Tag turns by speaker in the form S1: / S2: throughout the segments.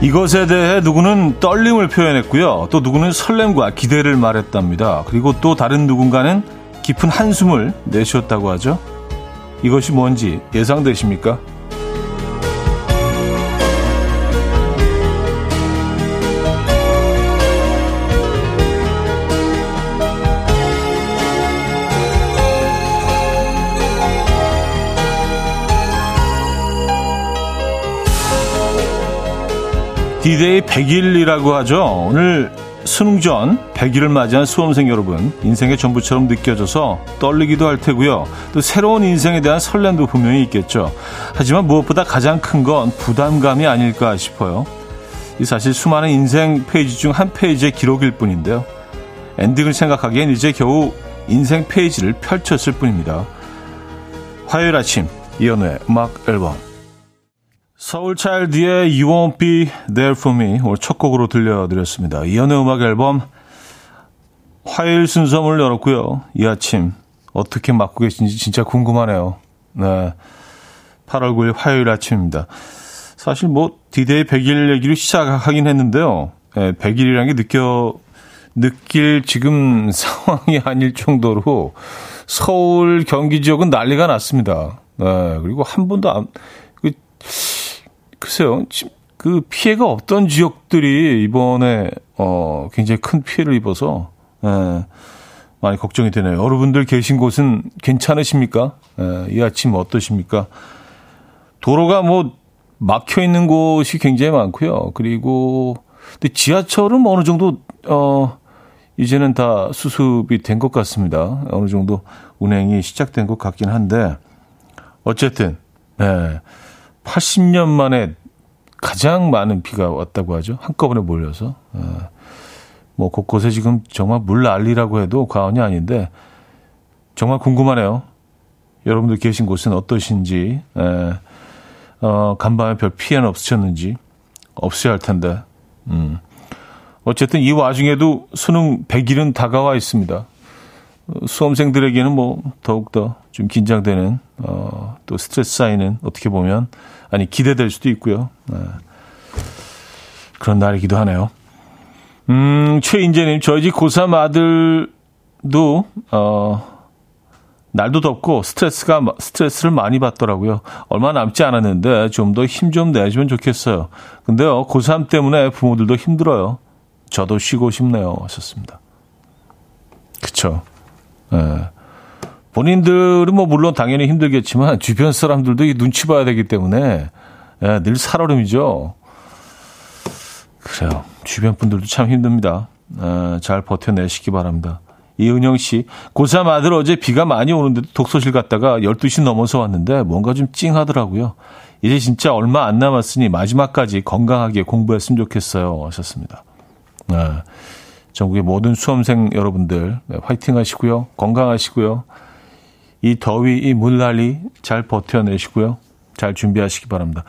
S1: 이것에 대해 누구는 떨림을 표현했고요. 또 누구는 설렘과 기대를 말했답니다. 그리고 또 다른 누군가는 깊은 한숨을 내쉬었다고 하죠. 이것이 뭔지 예상되십니까? 디데이 100일이라고 하죠. 오늘 수능 전 100일을 맞이한 수험생 여러분, 인생의 전부처럼 느껴져서 떨리기도 할 테고요. 또 새로운 인생에 대한 설렘도 분명히 있겠죠. 하지만 무엇보다 가장 큰 건 부담감이 아닐까 싶어요. 이 사실 수많은 인생 페이지 중 한 페이지의 기록일 뿐인데요. 엔딩을 생각하기엔 이제 겨우 인생 페이지를 펼쳤을 뿐입니다. 화요일 아침, 이현우의 음악 앨범. Soulchild의 You Won't Be There For Me 오늘 첫 곡으로 들려드렸습니다. 이현우의 음악 앨범 화요일 순서 문을 열었고요. 이 아침 어떻게 맞고 계신지 진짜 궁금하네요. 네. 8월 9일 화요일 아침입니다. 사실 뭐 디데이 100일 얘기를 시작하긴 했는데요. 네, 100일이라는 게 느껴 느낄 지금 상황이 아닐 정도로 서울 경기 지역은 난리가 났습니다. 네, 그리고 한 번도 안 그, 글쎄요. 그 피해가 없던 지역들이 이번에 어 굉장히 큰 피해를 입어서 예, 많이 걱정이 되네요. 여러분들 계신 곳은 괜찮으십니까? 예, 이 아침 어떠십니까? 도로가 뭐 막혀 있는 곳이 굉장히 많고요. 그리고 근데 지하철은 어느 정도 어 이제는 다 수습이 된 것 같습니다. 어느 정도 운행이 시작된 것 같긴 한데 어쨌든 네. 80년 만에 가장 많은 비가 왔다고 하죠. 한꺼번에 몰려서. 어, 뭐 곳곳에 지금 정말 물 난리라고 해도 과언이 아닌데 정말 궁금하네요. 여러분들 계신 곳은 어떠신지, 에, 어, 간밤에 별 피해는 없으셨는지 없어야 할 텐데. 음. 어쨌든 이 와중에도 수능 100일은 다가와 있습니다. 수험생들에게는 뭐 더욱더 좀 긴장되는 어, 또 스트레스 쌓이는 어떻게 보면 아니 기대될 수도 있고요. 네. 그런 날이기도 하네요. 음, 최인재님 저희 집 고3 아들도 어, 날도 덥고 스트레스가 스트레스를 많이 받더라고요. 얼마 남지 않았는데 좀 더 힘좀 내주면 좋겠어요. 근데요 고3 때문에 부모들도 힘들어요. 저도 쉬고 싶네요. 하셨습니다. 그쵸. 예. 본인들은 뭐 물론 당연히 힘들겠지만 주변 사람들도 이 눈치 봐야 되기 때문에 예, 늘 살얼음이죠. 그래요. 주변 분들도 참 힘듭니다. 예, 잘 버텨내시기 바랍니다. 이은영 씨, 고3 아들 어제 비가 많이 오는데도 독서실 갔다가 12시 넘어서 왔는데 뭔가 좀 찡하더라고요. 이제 진짜 얼마 안 남았으니 마지막까지 건강하게 공부했으면 좋겠어요. 하셨습니다. 예. 전국의 모든 수험생 여러분들 네, 화이팅 하시고요. 건강하시고요. 이 더위, 이 물난리 잘 버텨내시고요. 잘 준비하시기 바랍니다.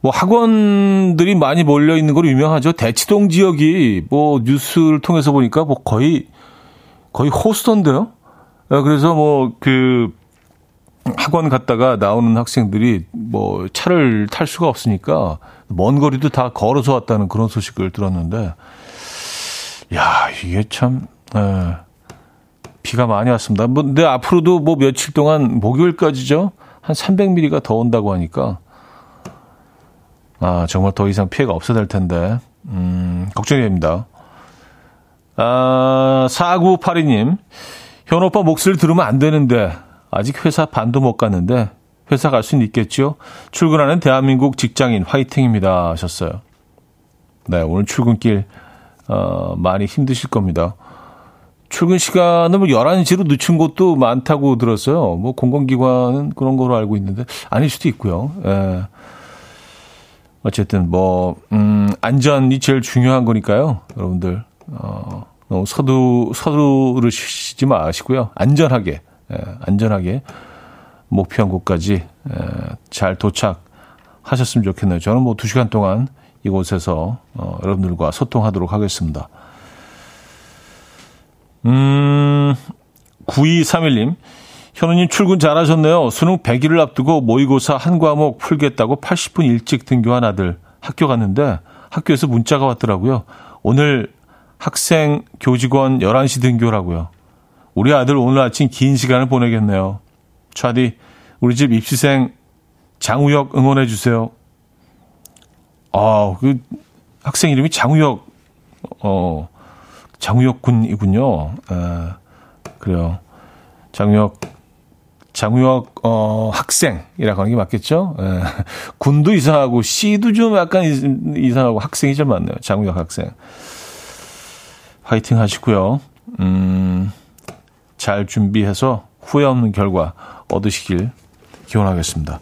S1: 뭐 학원들이 많이 몰려 있는 걸로 유명하죠. 대치동 지역이 뭐 뉴스를 통해서 보니까 뭐 거의 거의 호스던데요. 네, 그래서 뭐 그 학원 갔다가 나오는 학생들이 뭐 차를 탈 수가 없으니까 먼 거리도 다 걸어서 왔다는 그런 소식을 들었는데 야, 이게 참, 에, 예, 비가 많이 왔습니다. 뭐, 근데 앞으로도 뭐 며칠 동안 목요일까지죠? 한 300mm가 더 온다고 하니까, 아, 정말 더 이상 피해가 없어야 될 텐데, 음, 걱정이 됩니다. 아, 4982님, 현 오빠 목소리를 들으면 안 되는데, 아직 회사 반도 못 갔는데, 회사 갈 수는 있겠죠? 출근하는 대한민국 직장인 화이팅입니다. 하셨어요. 네, 오늘 출근길 어, 많이 힘드실 겁니다. 출근 시간을 뭐 11시로 늦춘 곳도 많다고 들었어요. 뭐 공공기관은 그런 거로 알고 있는데 아닐 수도 있고요. 예. 어쨌든 뭐, 음, 안전이 제일 중요한 거니까요. 여러분들, 어, 너무 서두, 서두르시지 마시고요. 안전하게, 예, 안전하게 목표한 곳까지 예, 잘 도착하셨으면 좋겠네요. 저는 뭐두 시간 동안 이곳에서 어, 여러분들과 소통하도록 하겠습니다. 음, 9231님. 현우님 출근 잘하셨네요. 수능 100일을 앞두고 모의고사 한 과목 풀겠다고 80분 일찍 등교한 아들 학교 갔는데 학교에서 문자가 왔더라고요. 오늘 학생 교직원 11시 등교라고요. 우리 아들 오늘 아침 긴 시간을 보내겠네요. 차디, 우리 집 입시생 장우혁 응원해 주세요. 아, 그 학생 이름이 장우혁 어 장우혁 군이군요. 에, 그래요. 장우혁 장우혁 어 학생이라고 하는 게 맞겠죠? 에, 군도 이상하고 씨도 좀 약간 이상하고 학생이 좀 맞네요. 장우혁 학생. 화이팅 하시고요. 음, 잘 준비해서 후회 없는 결과 얻으시길 기원하겠습니다.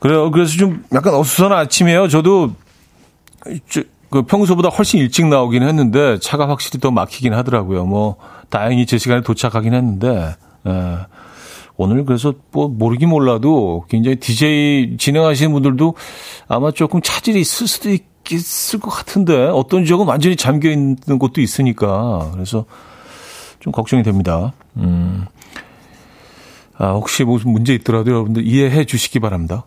S1: 그래요. 그래서 좀 약간 어수선한 아침이에요. 저도 그 평소보다 훨씬 일찍 나오긴 했는데 차가 확실히 더 막히긴 하더라고요. 뭐 다행히 제 시간에 도착하긴 했는데 에, 오늘 그래서 뭐 모르긴 몰라도 굉장히 DJ 진행하시는 분들도 아마 조금 차질이 있을 수도 있을 것 같은데 어떤 지역은 완전히 잠겨 있는 곳도 있으니까 그래서 좀 걱정이 됩니다. 음. 아, 혹시 무슨 문제 있더라도 여러분들 이해해 주시기 바랍니다.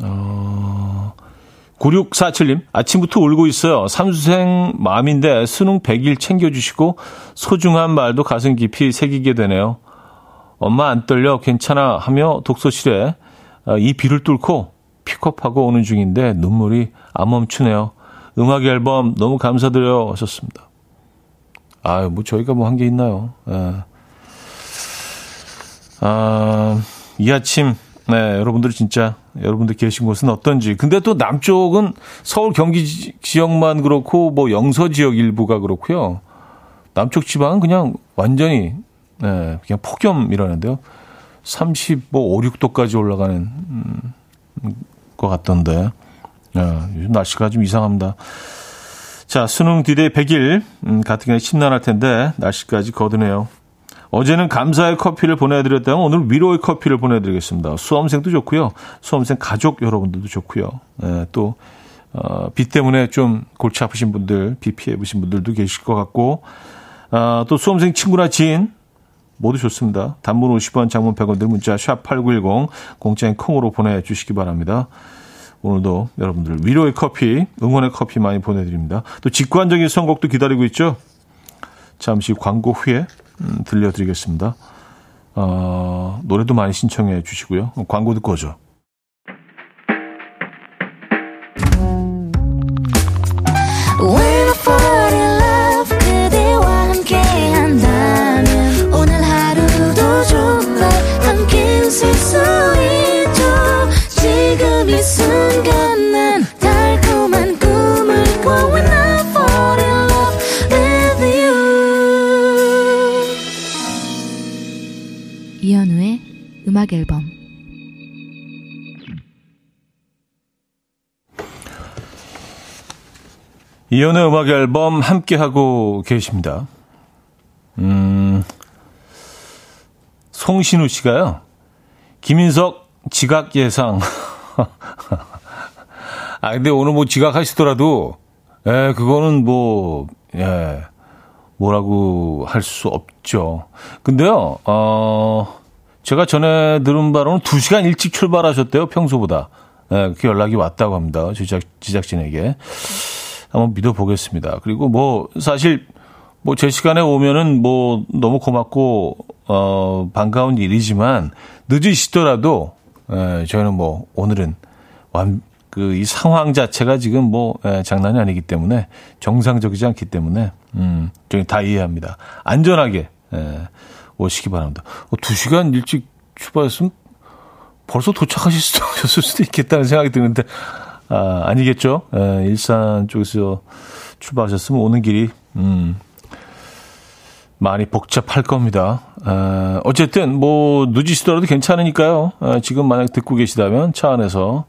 S1: 어, 9647님, 아침부터 울고 있어요. 삼수생 마음인데 수능 100일 챙겨주시고 소중한 말도 가슴 깊이 새기게 되네요. 엄마 안 떨려 괜찮아 하며 독서실에 어, 이 비를 뚫고 픽업하고 오는 중인데 눈물이 안 멈추네요. 음악 앨범 너무 감사드려요 하셨습니다. 아유, 뭐 저희가 뭐 한 게 있나요? 예. 아, 이 아침 네, 여러분들 진짜 여러분들 계신 곳은 어떤지. 근데 또 남쪽은 서울 경기 지역만 그렇고 뭐 영서 지역 일부가 그렇고요. 남쪽 지방은 그냥 완전히 네, 그냥 폭염이라는데요. 35, 5, 6도까지 올라가는 음, 것 같던데. 네, 요즘 날씨가 좀 이상합니다. 자, 수능 디데이 100일 음, 가뜩이나 심란할 텐데 날씨까지 거드네요. 어제는 감사의 커피를 보내드렸다면 오늘 위로의 커피를 보내드리겠습니다. 수험생도 좋고요. 수험생 가족 여러분들도 좋고요. 네, 또, 어, 비 때문에 좀 골치 아프신 분들, 비 피해 보신 분들도 계실 것 같고, 어, 또 수험생 친구나 지인, 모두 좋습니다. 단문 50원, 장문 100원들 문자 샵8910 공짜인 콩으로 보내주시기 바랍니다. 오늘도 여러분들 위로의 커피, 응원의 커피 많이 보내드립니다. 또 직관적인 선곡도 기다리고 있죠. 잠시 광고 후에 음, 들려드리겠습니다. 어, 노래도 많이 신청해 주시고요. 광고 듣고 오죠. 음악 앨범 이연의 음악 앨범 함께 하고 계십니다. 음, 송신우 씨가요. 김인석 지각 예상. 아, 근데 오늘 뭐 지각하시더라도, 예, 그거는 뭐, 예, 뭐라고 할 수 없죠. 근데요, 어, 제가 전에 들은 바로는 2시간 일찍 출발하셨대요, 평소보다. 네, 그 연락이 왔다고 합니다. 제작, 제작진에게. 한번 믿어보겠습니다. 그리고 뭐, 사실, 뭐, 제 시간에 오면은 뭐, 너무 고맙고, 어, 반가운 일이지만, 늦으시더라도, 에, 저희는 뭐, 오늘은 완, 그, 이 상황 자체가 지금 뭐, 에, 장난이 아니기 때문에, 정상적이지 않기 때문에, 음, 저희 다 이해합니다. 안전하게, 에, 오시기 바랍니다. 어, 2시간 일찍 출발했으면 벌써 도착하실 수도, 있겠다는 생각이 드는데, 아, 아니겠죠? 에, 일산 쪽에서 출발하셨으면 오는 길이, 음, 많이 복잡할 겁니다. 에, 어쨌든, 뭐, 늦으시더라도 괜찮으니까요. 에, 지금 만약 듣고 계시다면 차 안에서,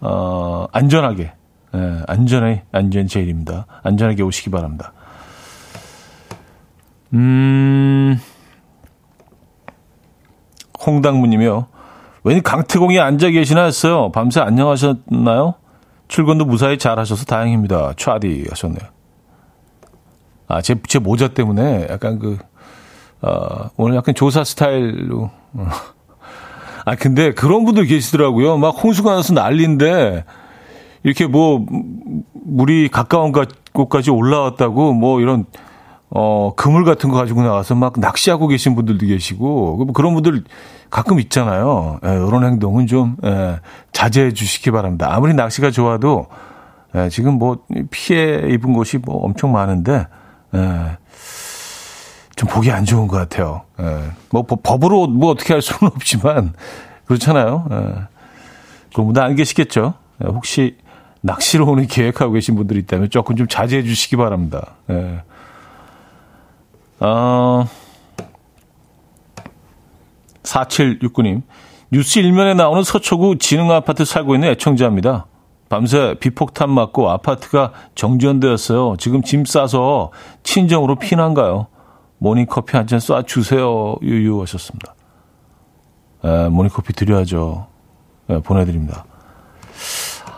S1: 어, 안전하게, 에, 안전에, 안전 제일입니다. 안전하게 오시기 바랍니다. 음, 홍당무님이요. 왠 강태공이 앉아 계시나 했어요. 밤새 안녕하셨나요? 출근도 무사히 잘 하셔서 다행입니다. 차디 하셨네요. 아, 제, 제 모자 때문에 약간 그, 어, 오늘 약간 조사 스타일로. 어. 아, 근데 그런 분들 계시더라고요. 막 홍수가 나서 난리인데, 이렇게 뭐 물이 가까운 곳까지 올라왔다고 뭐 이런 어 그물 같은 거 가지고 나와서 막 낚시하고 계신 분들도 계시고 뭐 그런 분들 가끔 있잖아요. 예, 이런 행동은 좀 예, 자제해 주시기 바랍니다. 아무리 낚시가 좋아도 예, 지금 뭐 피해 입은 곳이 뭐 엄청 많은데 예, 좀 보기 안 좋은 것 같아요. 예, 뭐 법으로 뭐 어떻게 할 수는 없지만 그렇잖아요. 예, 그런 분들 안 계시겠죠. 예, 혹시 낚시로 오는 계획하고 계신 분들이 있다면 조금 좀 자제해 주시기 바랍니다. 예. 어, 4769님. 뉴스 일면에 나오는 서초구 진흥 아파트 살고 있는 애청자입니다. 밤새 비폭탄 맞고 아파트가 정전되었어요. 지금 짐 싸서 친정으로 피난 가요. 모닝커피 한 잔 쏴 주세요. 유유 하셨습니다. 에, 모닝커피 드려야죠. 에, 보내드립니다.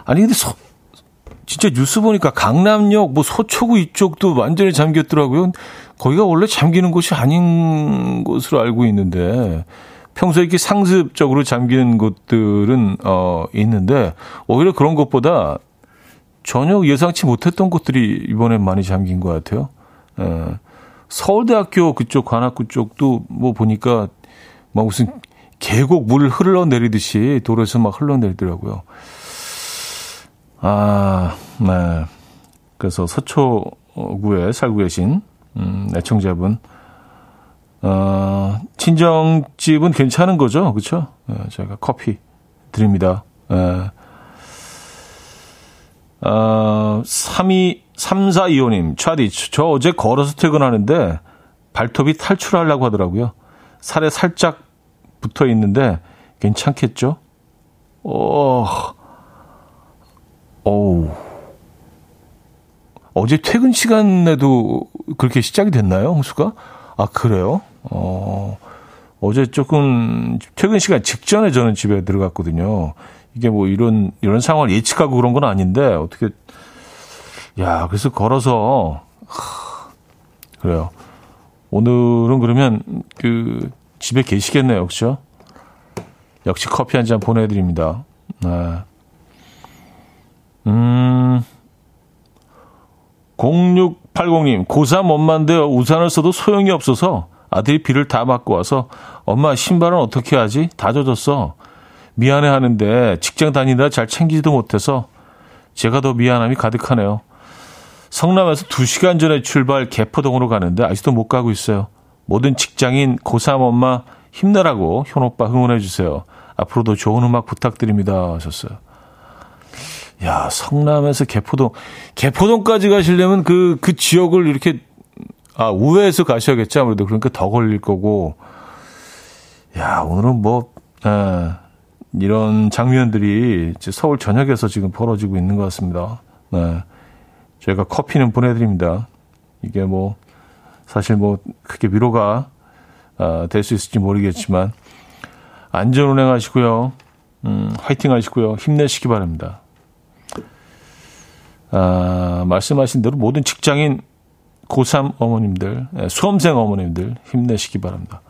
S1: 아니, 근데 서, 진짜 뉴스 보니까 강남역, 뭐 서초구 이쪽도 완전히 잠겼더라고요. 거기가 원래 잠기는 곳이 아닌 곳으로 알고 있는데 평소에 이렇게 상습적으로 잠기는 곳들은 어 있는데 오히려 그런 것보다 전혀 예상치 못했던 곳들이 이번에 많이 잠긴 것 같아요. 에, 서울대학교 그쪽 관악구 쪽도 뭐 보니까 막 무슨 계곡 물 흘러내리듯이 도로에서 막 흘러내리더라고요. 아, 네. 그래서 서초구에 살고 계신 음, 애청자분. 어, 친정집은 괜찮은 거죠? 그쵸? 예, 제가 커피 드립니다. 예. 어, 32, 3425님, 차디, 저 어제 걸어서 퇴근하는데 발톱이 탈출하려고 하더라고요. 살에 살짝 붙어 있는데 괜찮겠죠? 오, 오 어제 퇴근 시간에도 그렇게 시작이 됐나요, 홍수가? 아, 그래요? 어, 어제 조금 퇴근 시간 직전에 저는 집에 들어갔거든요. 이게 뭐 이런, 이런 상황을 예측하고 그런 건 아닌데, 어떻게, 야, 그래서 걸어서, 하, 그래요. 오늘은 그러면 그 집에 계시겠네요, 그죠? 역시 커피 한 잔 보내드립니다. 네. 음, 0680님, 고3 엄마인데 우산을 써도 소용이 없어서 아들이 비를 다 맞고 와서 엄마 신발은 어떻게 하지? 다 젖었어. 미안해 하는데 직장 다니다 잘 챙기지도 못해서 제가 더 미안함이 가득하네요. 성남에서 2시간 전에 출발 개포동으로 가는데 아직도 못 가고 있어요. 모든 직장인 고3 엄마 힘내라고 현오빠 응원해 주세요. 앞으로도 좋은 음악 부탁드립니다 하셨어요. 야, 성남에서 개포동, 개포동까지 가시려면 그, 그 지역을 이렇게, 아, 우회해서 가셔야겠죠. 아무래도 그러니까 더 걸릴 거고. 야, 오늘은 뭐, 에, 이런 장면들이 서울 전역에서 지금 벌어지고 있는 것 같습니다. 네. 저희가 커피는 보내드립니다. 이게 뭐, 사실 뭐, 크게 위로가 어, 될 수 있을지 모르겠지만, 안전 운행하시고요. 음, 화이팅 하시고요. 힘내시기 바랍니다. 아, 말씀하신 대로 모든 직장인 고3 어머님들, 예, 수험생 어머님들 힘내시기 바랍니다.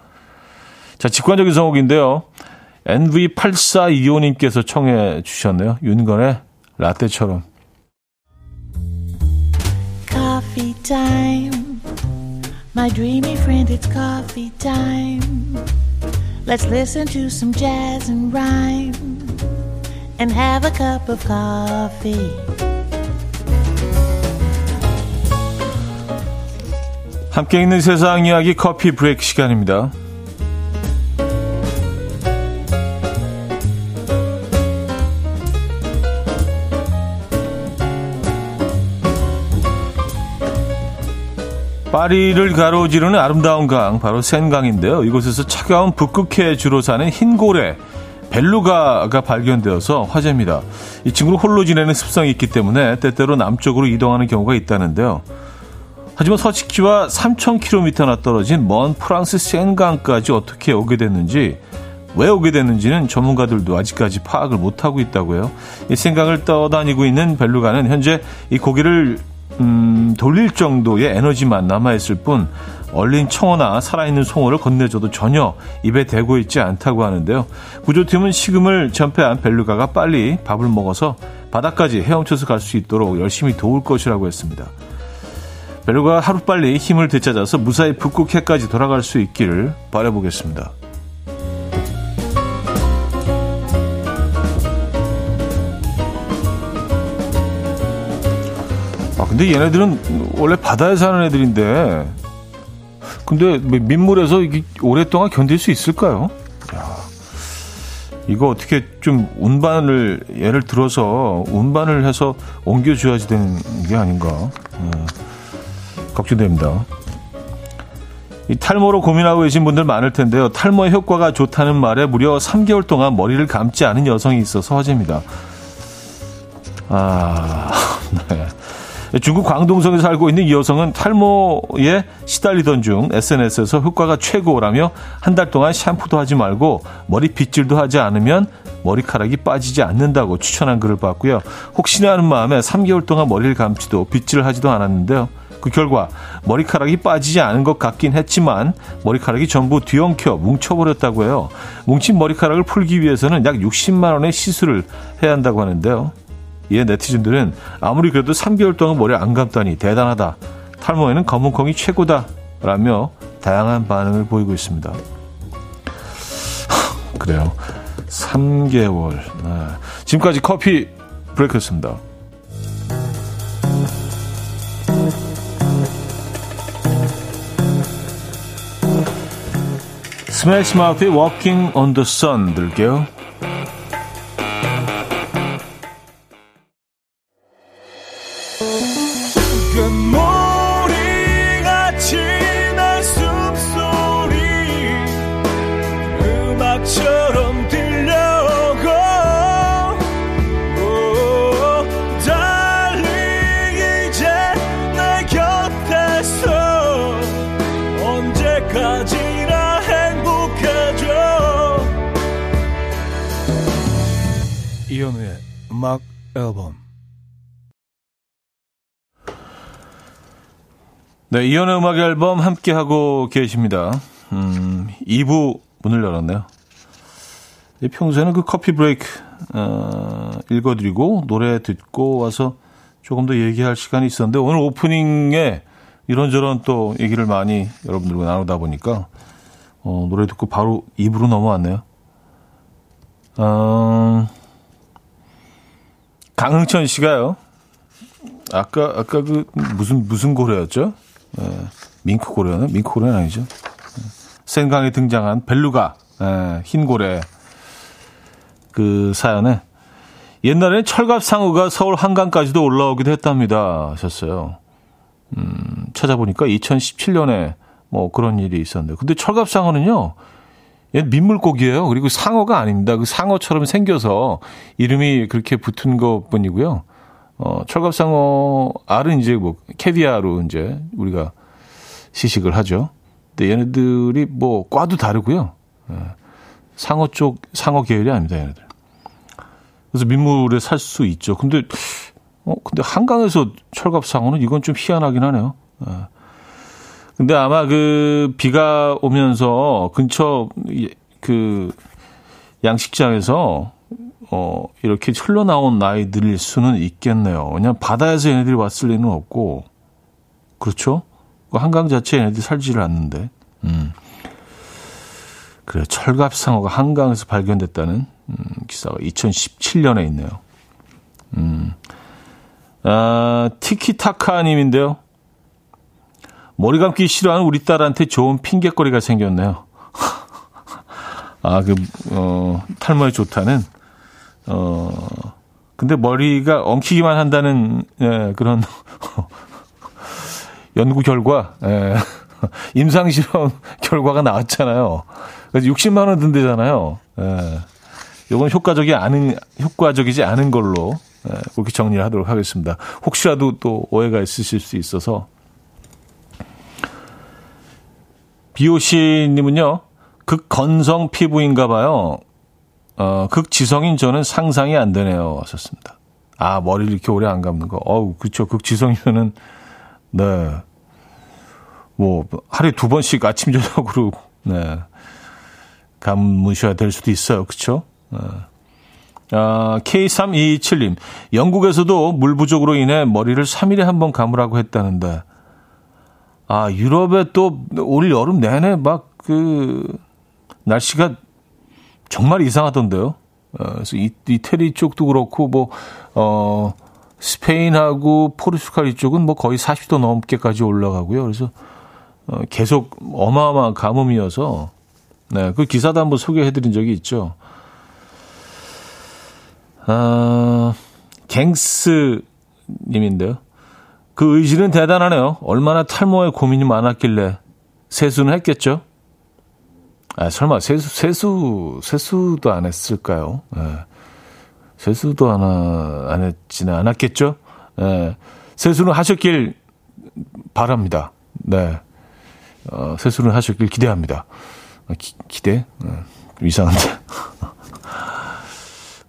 S1: 자, 직관적인 성곡인데요. NV8425님께서 청해 주셨네요. 윤건의 라떼처럼. Coffee time. My dreamy friend, it's coffee time. Let's listen to some jazz and rhyme and have a cup of coffee. 함께 있는 세상 이야기 커피 브레이크 시간입니다. 파리를 가로지르는 아름다운 강, 바로 센강인데요. 이곳에서 차가운 북극해 주로 사는 흰 고래, 벨루가가 발견되어서 화제입니다. 이 친구는 홀로 지내는 습성이 있기 때문에 때때로 남쪽으로 이동하는 경우가 있다는데요. 하지만 서식지와 3,000km나 떨어진 먼 프랑스 센강까지 어떻게 오게 됐는지, 왜 오게 됐는지는 전문가들도 아직까지 파악을 못하고 있다고요. 이 생강을 떠다니고 있는 벨루가는 현재 이 고기를 음, 돌릴 정도의 에너지만 남아있을 뿐 얼린 청어나 살아있는 송어를 건네줘도 전혀 입에 대고 있지 않다고 하는데요. 구조팀은 식음을 전폐한 벨루가가 빨리 밥을 먹어서 바다까지 헤엄쳐서 갈 수 있도록 열심히 도울 것이라고 했습니다. 베르가 하루빨리 힘을 되찾아서 무사히 북극해까지 돌아갈 수 있기를 바라보겠습니다. 아, 근데 얘네들은 원래 바다에 사는 애들인데, 근데 민물에서 오랫동안 견딜 수 있을까요? 야, 이거 어떻게 좀 운반을, 예를 들어서 운반을 해서 옮겨줘야지 되는 게 아닌가. 어. 걱정됩니다. 이 탈모로 고민하고 계신 분들 많을 텐데요. 탈모의 효과가 좋다는 말에 무려 3개월 동안 머리를 감지 않은 여성이 있어서 화제입니다. 아, 네. 중국 광동성에 살고 있는 이 여성은 탈모에 시달리던 중 SNS에서 효과가 최고라며 한 달 동안 샴푸도 하지 말고 머리 빗질도 하지 않으면 머리카락이 빠지지 않는다고 추천한 글을 봤고요. 혹시나 하는 마음에 3개월 동안 머리를 감지도 빗질 하지도 않았는데요. 그 결과 머리카락이 빠지지 않은 것 같긴 했지만 머리카락이 전부 뒤엉켜 뭉쳐버렸다고 해요. 뭉친 머리카락을 풀기 위해서는 약 60만 원의 시술을 해야 한다고 하는데요. 이에 네티즌들은 아무리 그래도 3개월 동안 머리 안 감다니 대단하다. 탈모에는 검은콩이 최고다. 라며 다양한 반응을 보이고 있습니다. 그래요. 3개월. 네. 지금까지 커피 브레이크였습니다. 스매시 마우트의 Walking on the Sun 들게요. 음악 앨범 네, 이연의 음악 앨범 함께 하고 계십니다. 음, 2부 문을 열었네요. 평소에는 그 커피 브레이크 어, 읽어드리고 노래 듣고 와서 조금 더 얘기할 시간이 있었는데 오늘 오프닝에 이런저런 또 얘기를 많이 여러분들과 나누다 보니까 어, 노래 듣고 바로 2부로 넘어왔네요. 어, 강흥천 씨가요. 아까 아까 그 무슨 무슨 고래였죠? 예, 밍크 고래는 밍크 고래는 아니죠. 예, 생강에 등장한 벨루가 예, 흰 고래 그 사연에 옛날에는 철갑 상어가 서울 한강까지도 올라오기도 했답니다 하셨어요. 음, 찾아보니까 2017년에 뭐 그런 일이 있었는데 근데 철갑 상어는요 얘는 민물고기예요. 그리고 상어가 아닙니다. 그 상어처럼 생겨서 이름이 그렇게 붙은 것 뿐이고요. 어, 철갑상어 알은 이제 뭐 캐비아로 이제 우리가 시식을 하죠. 근데 얘네들이 뭐 과도 다르고요. 예. 상어 쪽 상어 계열이 아닙니다. 얘네들. 그래서 민물에 살 수 있죠. 근데 어 근데 한강에서 철갑상어는 이건 좀 희한하긴 하네요. 예. 근데 아마 그 비가 오면서 근처 그 양식장에서 어 이렇게 흘러나온 나이들일 수는 있겠네요. 왜냐면 바다에서 얘네들이 왔을 리는 없고 그렇죠? 그 한강 자체에 얘네들이 살지를 않는데. 음. 그래 철갑상어가 한강에서 발견됐다는 음, 기사가 2017년에 있네요. 음. 아, 티키타카님인데요. 머리 감기 싫어하는 우리 딸한테 좋은 핑계거리가 생겼네요. 아, 그, 어, 탈모에 좋다는, 어, 근데 머리가 엉키기만 한다는, 예, 그런, 연구 결과, 예, 임상실험 결과가 나왔잖아요. 그래서 60만원 든대잖아요. 예. 요건 효과적이 않은, 효과적이지 않은 걸로, 예, 그렇게 정리를 하도록 하겠습니다. 혹시라도 또 오해가 있으실 수 있어서 비오씨님은요, 극건성 피부인가 봐요. 어, 극지성인 저는 상상이 안 되네요. 하셨습니다. 아, 머리를 이렇게 오래 안 감는 거. 어우, 그쵸. 극지성이면은, 네. 뭐, 하루에 두 번씩 아침, 저녁으로, 네. 감으셔야 될 수도 있어요. 그쵸? 네. 아, K3227님, 영국에서도 물 부족으로 인해 머리를 3일에 한 번 감으라고 했다는데, 아, 유럽에 또 올 여름 내내 막 그, 날씨가 정말 이상하던데요. 어, 그래서 이, 이태리 쪽도 그렇고, 뭐, 어, 스페인하고 포르투갈 이쪽은 뭐 거의 40도 넘게까지 올라가고요. 그래서 어, 계속 어마어마한 가뭄이어서, 네, 그 기사도 한번 소개해 드린 적이 있죠. 아, 갱스 님인데요. 그 의지는 대단하네요. 얼마나 탈모에 고민이 많았길래 세수는 했겠죠? 아, 설마 세수, 세수, 세수도 안 했을까요? 예. 세수도 안, 안 했지는 않았겠죠? 예. 세수는 하셨길 바랍니다. 네. 어, 세수는 하셨길 기대합니다. 아, 기, 기대? 어, 이상한데.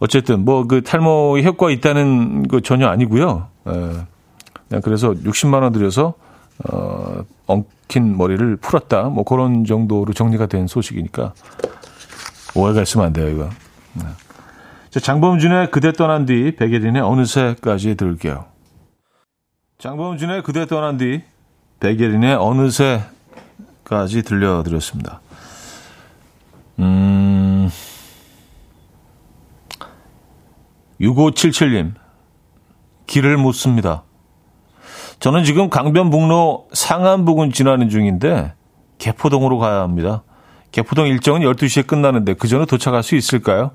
S1: 어쨌든 뭐 그 탈모의 효과 있다는 거 전혀 아니고요. 예. 그냥 그래서 60만 원 들여서 어, 엉킨 머리를 풀었다. 뭐 그런 정도로 정리가 된 소식이니까 오해가 있으면 안 돼요, 이거. 네. 자, 장범준의 그대 떠난 뒤 백예린의 어느새까지 들을게요. 장범준의 그대 떠난 뒤 백예린의 어느새까지 들려드렸습니다. 음, 6577님, 길을 묻습니다. 저는 지금 강변북로 상안 부근 지나는 중인데 개포동으로 가야 합니다. 개포동 일정은 12시에 끝나는데 그 전에 도착할 수 있을까요?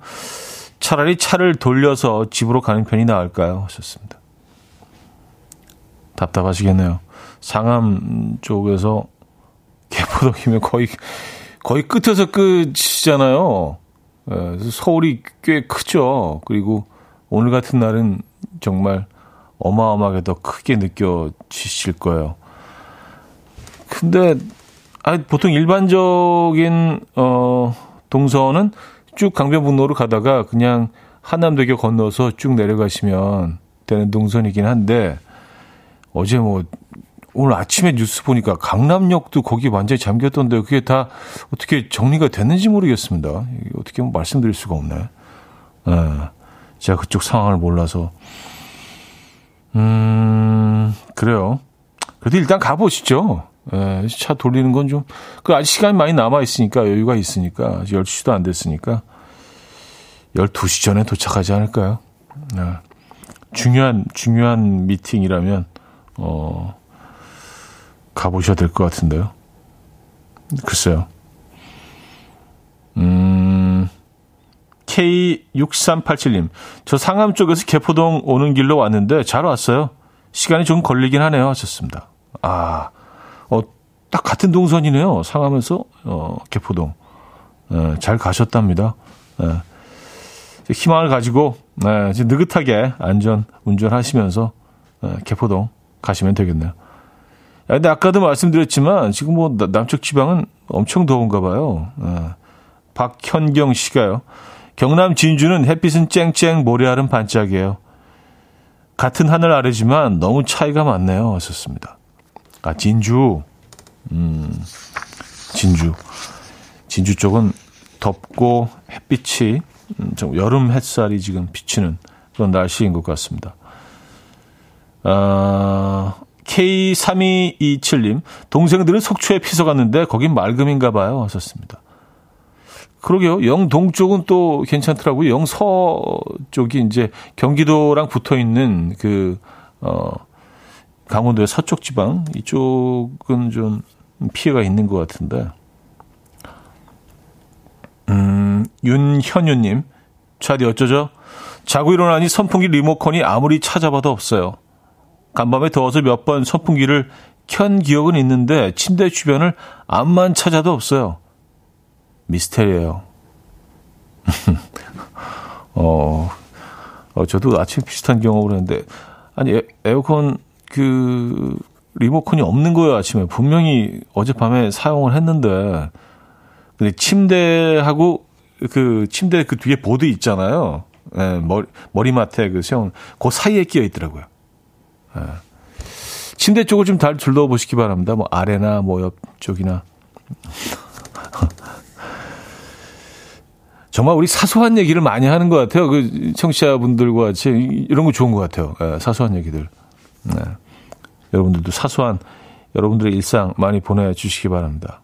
S1: 차라리 차를 돌려서 집으로 가는 편이 나을까요? 하셨습니다. 답답하시겠네요. 상암 쪽에서 개포동이면 거의 거의 끝에서 끝이잖아요. 예, 서울이 꽤 크죠. 그리고 오늘 같은 날은 정말 어마어마하게 더 크게 느껴지실 거예요. 근데 아 보통 일반적인 어 동선은 쭉 강변북로로 가다가 그냥 한남대교 건너서 쭉 내려가시면 되는 동선이긴 한데 어제 뭐 오늘 아침에 뉴스 보니까 강남역도 거기 완전히 잠겼던데 그게 다 어떻게 정리가 됐는지 모르겠습니다. 어떻게 뭐 말씀드릴 수가 없네. 예. 제가 그쪽 상황을 몰라서 음, 그래요. 그래도 일단 가보시죠. 예, 차 돌리는 건 좀, 그 아직 시간이 많이 남아있으니까, 여유가 있으니까, 아직 10시도 안 됐으니까, 12시 전에 도착하지 않을까요? 예. 중요한, 중요한 미팅이라면, 어, 가보셔야 될 것 같은데요. 글쎄요. 음, K6387님, 저 상암 쪽에서 개포동 오는 길로 왔는데 잘 왔어요. 시간이 좀 걸리긴 하네요. 하셨습니다. 아, 어, 딱 같은 동선이네요. 상암에서, 어, 개포동. 예, 잘 가셨답니다. 예. 희망을 가지고, 예, 느긋하게 안전 운전하시면서, 예, 개포동 가시면 되겠네요. 근데 아까도 말씀드렸지만, 지금 뭐, 남쪽 지방은 엄청 더운가 봐요. 예. 박현경 씨가요. 경남 진주는 햇빛은 쨍쨍 모래알은 반짝이에요. 같은 하늘 아래지만 너무 차이가 많네요. 하셨습니다. 아, 진주. 음, 진주. 진주 쪽은 덥고 햇빛이 음, 좀 여름 햇살이 지금 비치는 그런 날씨인 것 같습니다. 아, K3227님, 동생들은 속초에 피서 갔는데 거긴 맑음인가 봐요. 하셨습니다. 그러게요. 영동 쪽은 또 괜찮더라고요. 영서 쪽이 이제 경기도랑 붙어 있는 그, 어, 강원도의 서쪽 지방 이쪽은 좀 피해가 있는 것 같은데. 음, 윤현유님, 차디 어쩌죠? 자고 일어나니 선풍기 리모컨이 아무리 찾아봐도 없어요. 간밤에 더워서 몇 번 선풍기를 켠 기억은 있는데 침대 주변을 암만 찾아도 없어요. 미스테리예요. 어, 어, 저도 아침 비슷한 경험을 했는데, 아니, 에, 에어컨 그, 리모컨이 없는 거예요, 아침에. 분명히 어젯밤에 사용을 했는데, 근데 침대하고 그 침대 그 뒤에 보드 있잖아요. 예, 머리, 머리맡에 그 세운, 그 사이에 끼어 있더라고요. 예. 침대 쪽을 좀 잘 둘러보시기 바랍니다. 뭐 아래나 뭐 옆쪽이나. 정말 우리 사소한 얘기를 많이 하는 것 같아요. 그 청취자분들과 같이 이런 거 좋은 것 같아요. 네, 사소한 얘기들. 네. 여러분들도 사소한 여러분들의 일상 많이 보내주시기 바랍니다.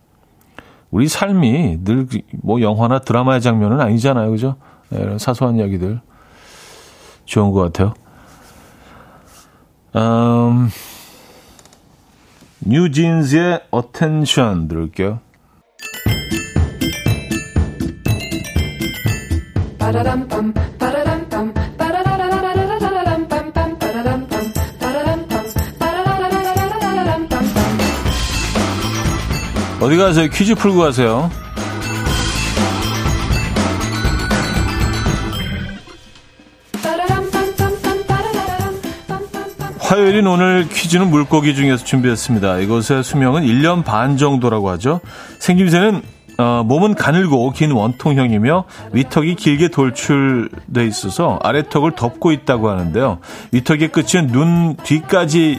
S1: 우리 삶이 늘 뭐 영화나 드라마의 장면은 아니잖아요. 그죠? 네, 이런 사소한 이야기들 좋은 것 같아요. 음, 뉴진스의 Attention 들을게요. 어디 가세요? 퀴즈 풀고 가세요. 화요일인 오늘 퀴즈는 물고기 중에서 준비했습니다. 이것의 수명은 1년 반 정도라고 하죠. 생김새는 어, 몸은 가늘고 긴 원통형이며 위턱이 길게 돌출돼 있어서 아래턱을 덮고 있다고 하는데요. 위턱의 끝은 눈 뒤까지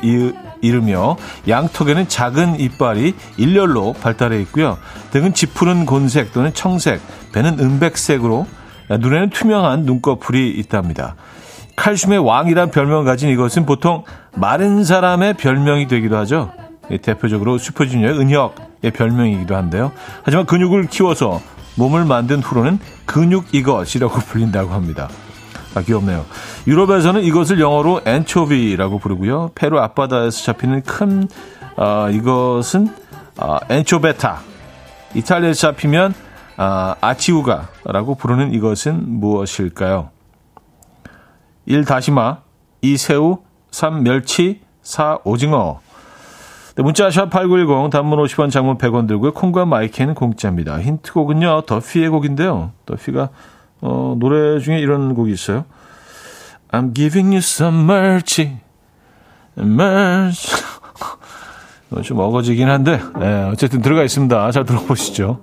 S1: 이르며 양턱에는 작은 이빨이 일렬로 발달해 있고요. 등은 짙푸른 곤색 또는 청색, 배는 은백색으로 눈에는 투명한 눈꺼풀이 있답니다. 칼슘의 왕이란 별명을 가진 이것은 보통 마른 사람의 별명이 되기도 하죠. 대표적으로 슈퍼주니어의 은혁의 별명이기도 한데요. 하지만 근육을 키워서 몸을 만든 후로는 근육 이것이라고 불린다고 합니다. 아, 귀엽네요. 유럽에서는 이것을 영어로 엔초비라고 부르고요. 페루 앞바다에서 잡히는 큰 어, 이것은 어, 엔초베타. 이탈리아에서 잡히면 어, 아치우가라고 부르는 이것은 무엇일까요? 1. 다시마 2. 새우 3. 멸치 4. 오징어 네, 문자 샵 8910 단문 50원 장문 100원 들고요. 콩과 마이크는 공짜입니다. 힌트곡은요. 더피의 곡인데요. 더피가 어, 노래 중에 이런 곡이 있어요. I'm giving you some mercy. mercy. 좀 어거지긴 한데 네, 어쨌든 들어가 있습니다. 잘 들어보시죠.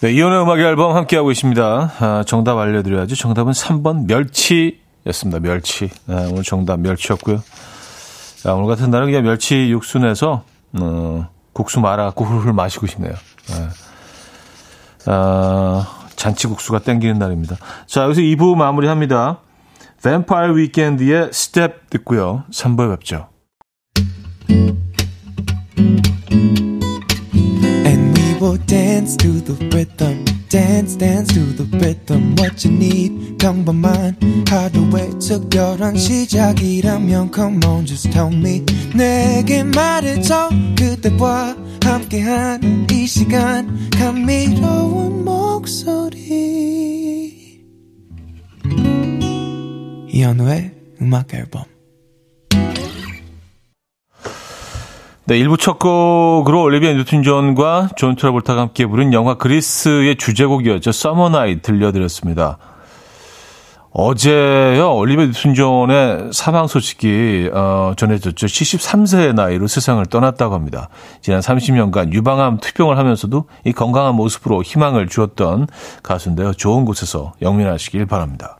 S1: 네, 이혼의 음악 앨범 함께하고 있습니다. 아, 정답 알려드려야죠. 정답은 3번 멸치였습니다. 멸치. 네, 오늘 정답 멸치였고요. 자, 오늘 같은 날은 그냥 멸치 육수 내서, 어, 국수 말아갖고 훌훌 마시고 싶네요. 네. 아, 잔치국수가 땡기는 날입니다. 자, 여기서 2부 마무리합니다. Vampire Weekend의 Step 듣고요. 3부에 뵙죠. Dance to the rhythm. Dance, dance to the rhythm. What you need, 평범한 하루의 특별한 시작이라면 Come on, just tell me. 내게 말해줘. 그대와 함께한 이 시간. 감미로운 목소리. 이현우의 음악 앨범. 네, 1부 첫 곡으로 올리비아 뉴튼 존과 존 트라볼타가 함께 부른 영화 Grease의 주제곡이었죠. Summer Nights 들려드렸습니다. 어제요, 올리비아 뉴튼 존의 사망 소식이 어, 전해졌죠. 73세의 나이로 세상을 떠났다고 합니다. 지난 30년간 유방암 투병을 하면서도 이 건강한 모습으로 희망을 주었던 가수인데요. 좋은 곳에서 영민하시길 바랍니다.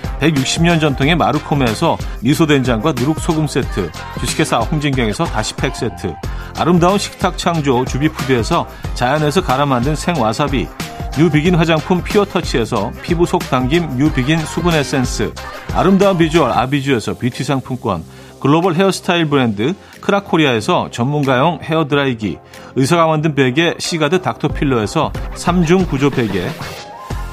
S1: 160년 전통의 마루코메에서 미소된장과 누룩소금 세트, 주식회사 홍진경에서 다시팩 세트, 아름다운 식탁 창조 주비푸드에서 자연에서 갈아 만든 생와사비, 뉴비긴 화장품 피어터치에서 피부 속 당김 뉴비긴 수분 에센스, 아름다운 비주얼 아비주에서 뷰티 상품권, 글로벌 헤어스타일 브랜드 크라코리아에서 전문가용 헤어드라이기, 의사가 만든 베개 시가드 닥터필러에서 3중 구조 베개,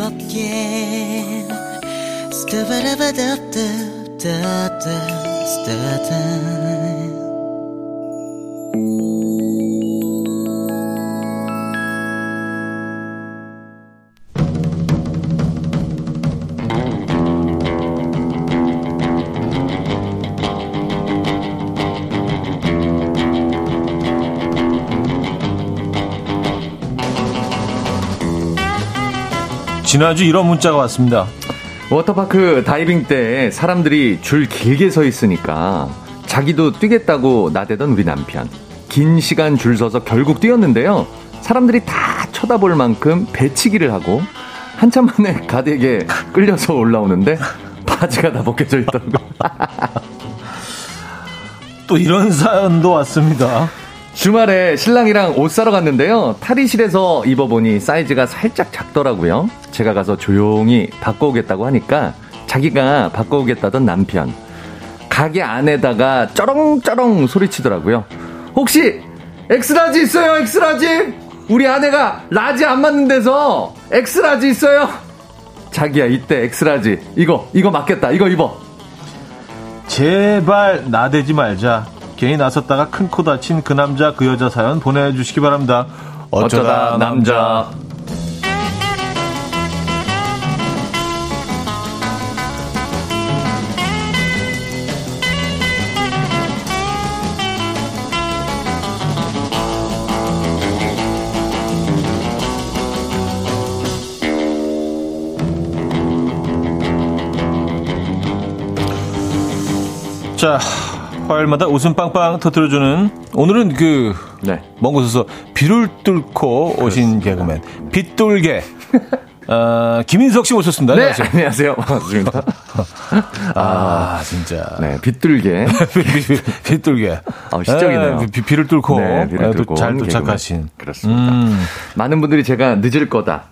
S2: 즐겁게
S1: 지난주 이런 문자가 왔습니다.
S3: 워터파크 다이빙 때 사람들이 줄 길게 서 있으니까 자기도 뛰겠다고 나대던 우리 남편. 긴 시간 줄 서서 결국 뛰었는데요. 사람들이 다 쳐다볼 만큼 배치기를 하고 한참 만에 가득에 끌려서 올라오는데 바지가 다 벗겨져 있더라고요.
S1: 또 이런 사연도 왔습니다.
S3: 주말에 신랑이랑 옷 사러 갔는데요. 탈의실에서 입어보니 사이즈가 살짝 작더라고요. 제가 가서 조용히 바꿔오겠다고 하니까 자기가 바꿔오겠다던 남편. 가게 안에다가 쩌렁쩌렁 소리치더라고요. 혹시 엑스라지 있어요, 엑스라지? 우리 아내가 라지 안 맞는 데서 엑스라지 있어요? 자기야, 이때 엑스라지. 이거, 이거 맞겠다. 이거 입어.
S1: 제발 나대지 말자. 괜히 나섰다가 큰 코 다친 그 남자 그 여자 사연 보내주시기 바랍니다.
S3: 어쩌다, 어쩌다 남자.
S1: 자, 화요일마다 웃음 빵빵 터뜨려주는 오늘은 그, 네. 먼 곳에서 비를 뚫고 오신 개그맨, 빗돌개. 어, 김인석 씨 모셨습니다.
S3: 네, 안녕하세요. 반갑습니다.
S1: 아, 아, 진짜.
S3: 네, 빗돌개.
S1: 빗돌개.
S3: 아, 시적이네요.
S1: 네, 비, 를 뚫고, 네, 비를 뚫고 잘 도착하신.
S3: 개그맨. 그렇습니다. 음. 많은 분들이 제가 늦을 거다.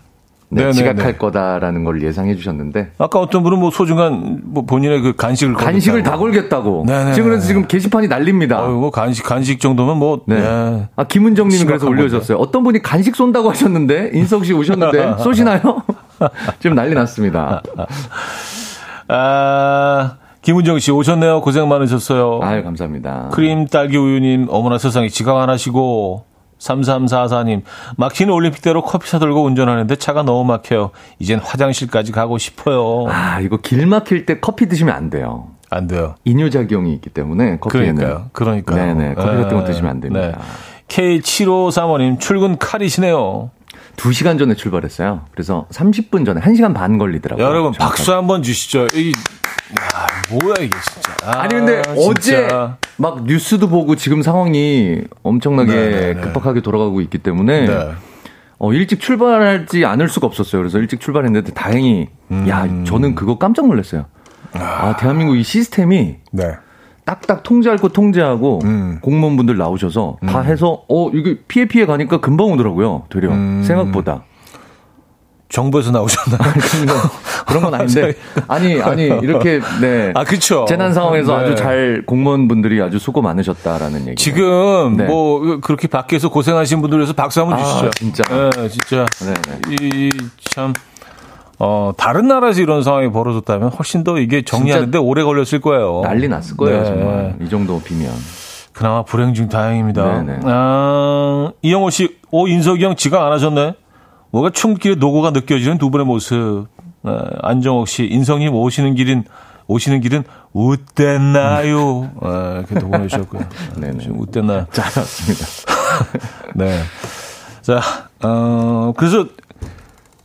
S3: 네, 네 지각할 네. 거다라는 걸 예상해 주셨는데
S1: 아까 어떤 분은 뭐 소중한 뭐 본인의 그 간식을
S3: 간식을 다 걸겠다고 네네. 지금 그래서 지금 게시판이 난립니다.
S1: 어, 뭐 간식 간식 정도면 뭐 네. 네.
S3: 아 김은정님이 그래서 올려주셨어요. 어떤 분이 간식 쏜다고 하셨는데 인석 씨 오셨는데 쏘시나요? 지금 난리 났습니다.
S1: 아. 김은정 씨 오셨네요. 고생 많으셨어요.
S3: 아유, 감사합니다.
S1: 크림 딸기 우유님, 어머나 세상에 지각 안 하시고, 3344님, 막히는 올림픽대로 커피 사들고 운전하는데 차가 너무 막혀요. 이젠 화장실까지 가고 싶어요.
S3: 아, 이거 길 막힐 때 커피 드시면 안 돼요.
S1: 안 돼요.
S3: 이뇨작용이 있기 때문에 커피에는.
S1: 그러니까요. 그러니까요.
S3: 네네. 커피 같은 거 네. 드시면 안 됩니다. 네.
S1: K7535님, 출근 칼이시네요.
S3: 2시간 전에 출발했어요. 그래서 30분 전에 1시간 반 걸리더라고요.
S1: 여러분, 박수 한번 주시죠. 이, 야, 뭐야, 이게 진짜.
S3: 아, 니 근데 진짜. 어제 막 뉴스도 보고 지금 상황이 엄청나게 네네네. 네, 네. 급박하게 돌아가고 있기 때문에 네. 어, 일찍 출발하지 않을 수가 없었어요. 그래서 일찍 출발했는데 다행히 음. 야 저는 그거 깜짝 놀랐어요. 아, 아 대한민국 이 시스템이 네. 딱딱 통제할 거 통제하고 음. 공무원분들 나오셔서 다 음. 해서 어 이게 피해 피해 가니까 금방 오더라고요. 되려 음. 생각보다.
S1: 정부에서 나오셨나요?
S3: 그런 건 아닌데 아니 아니 이렇게 네.
S1: 아 그렇죠.
S3: 재난 상황에서 네. 아주 잘 공무원분들이 아주 수고 많으셨다라는 얘기.
S1: 지금 네. 뭐 그렇게 밖에서 고생하신 분들 위해서 박수 한번 아, 주시죠.
S3: 진짜.
S1: 네, 진짜. 네, 네. 이참 어, 다른 나라에서 이런 상황이 벌어졌다면 훨씬 더 이게 정리하는데 오래 걸렸을 거예요.
S3: 난리 났을 거예요, 네. 정말. 이 정도 비면.
S1: 그나마 불행 중 다행입니다. 네네. 아, 이영호 씨, 오, 인석이 형 지각 안 하셨네? 뭐가 충길에 노고가 느껴지는 두 분의 모습. 네, 안정옥 씨, 인성님 오시는 길인, 오시는 길은 웃댔나요? 네, 이렇게 도 보내주셨고요. 네네. 웃댔나요?
S3: 잘 왔습니다.
S1: 네. 자, 어, 그래서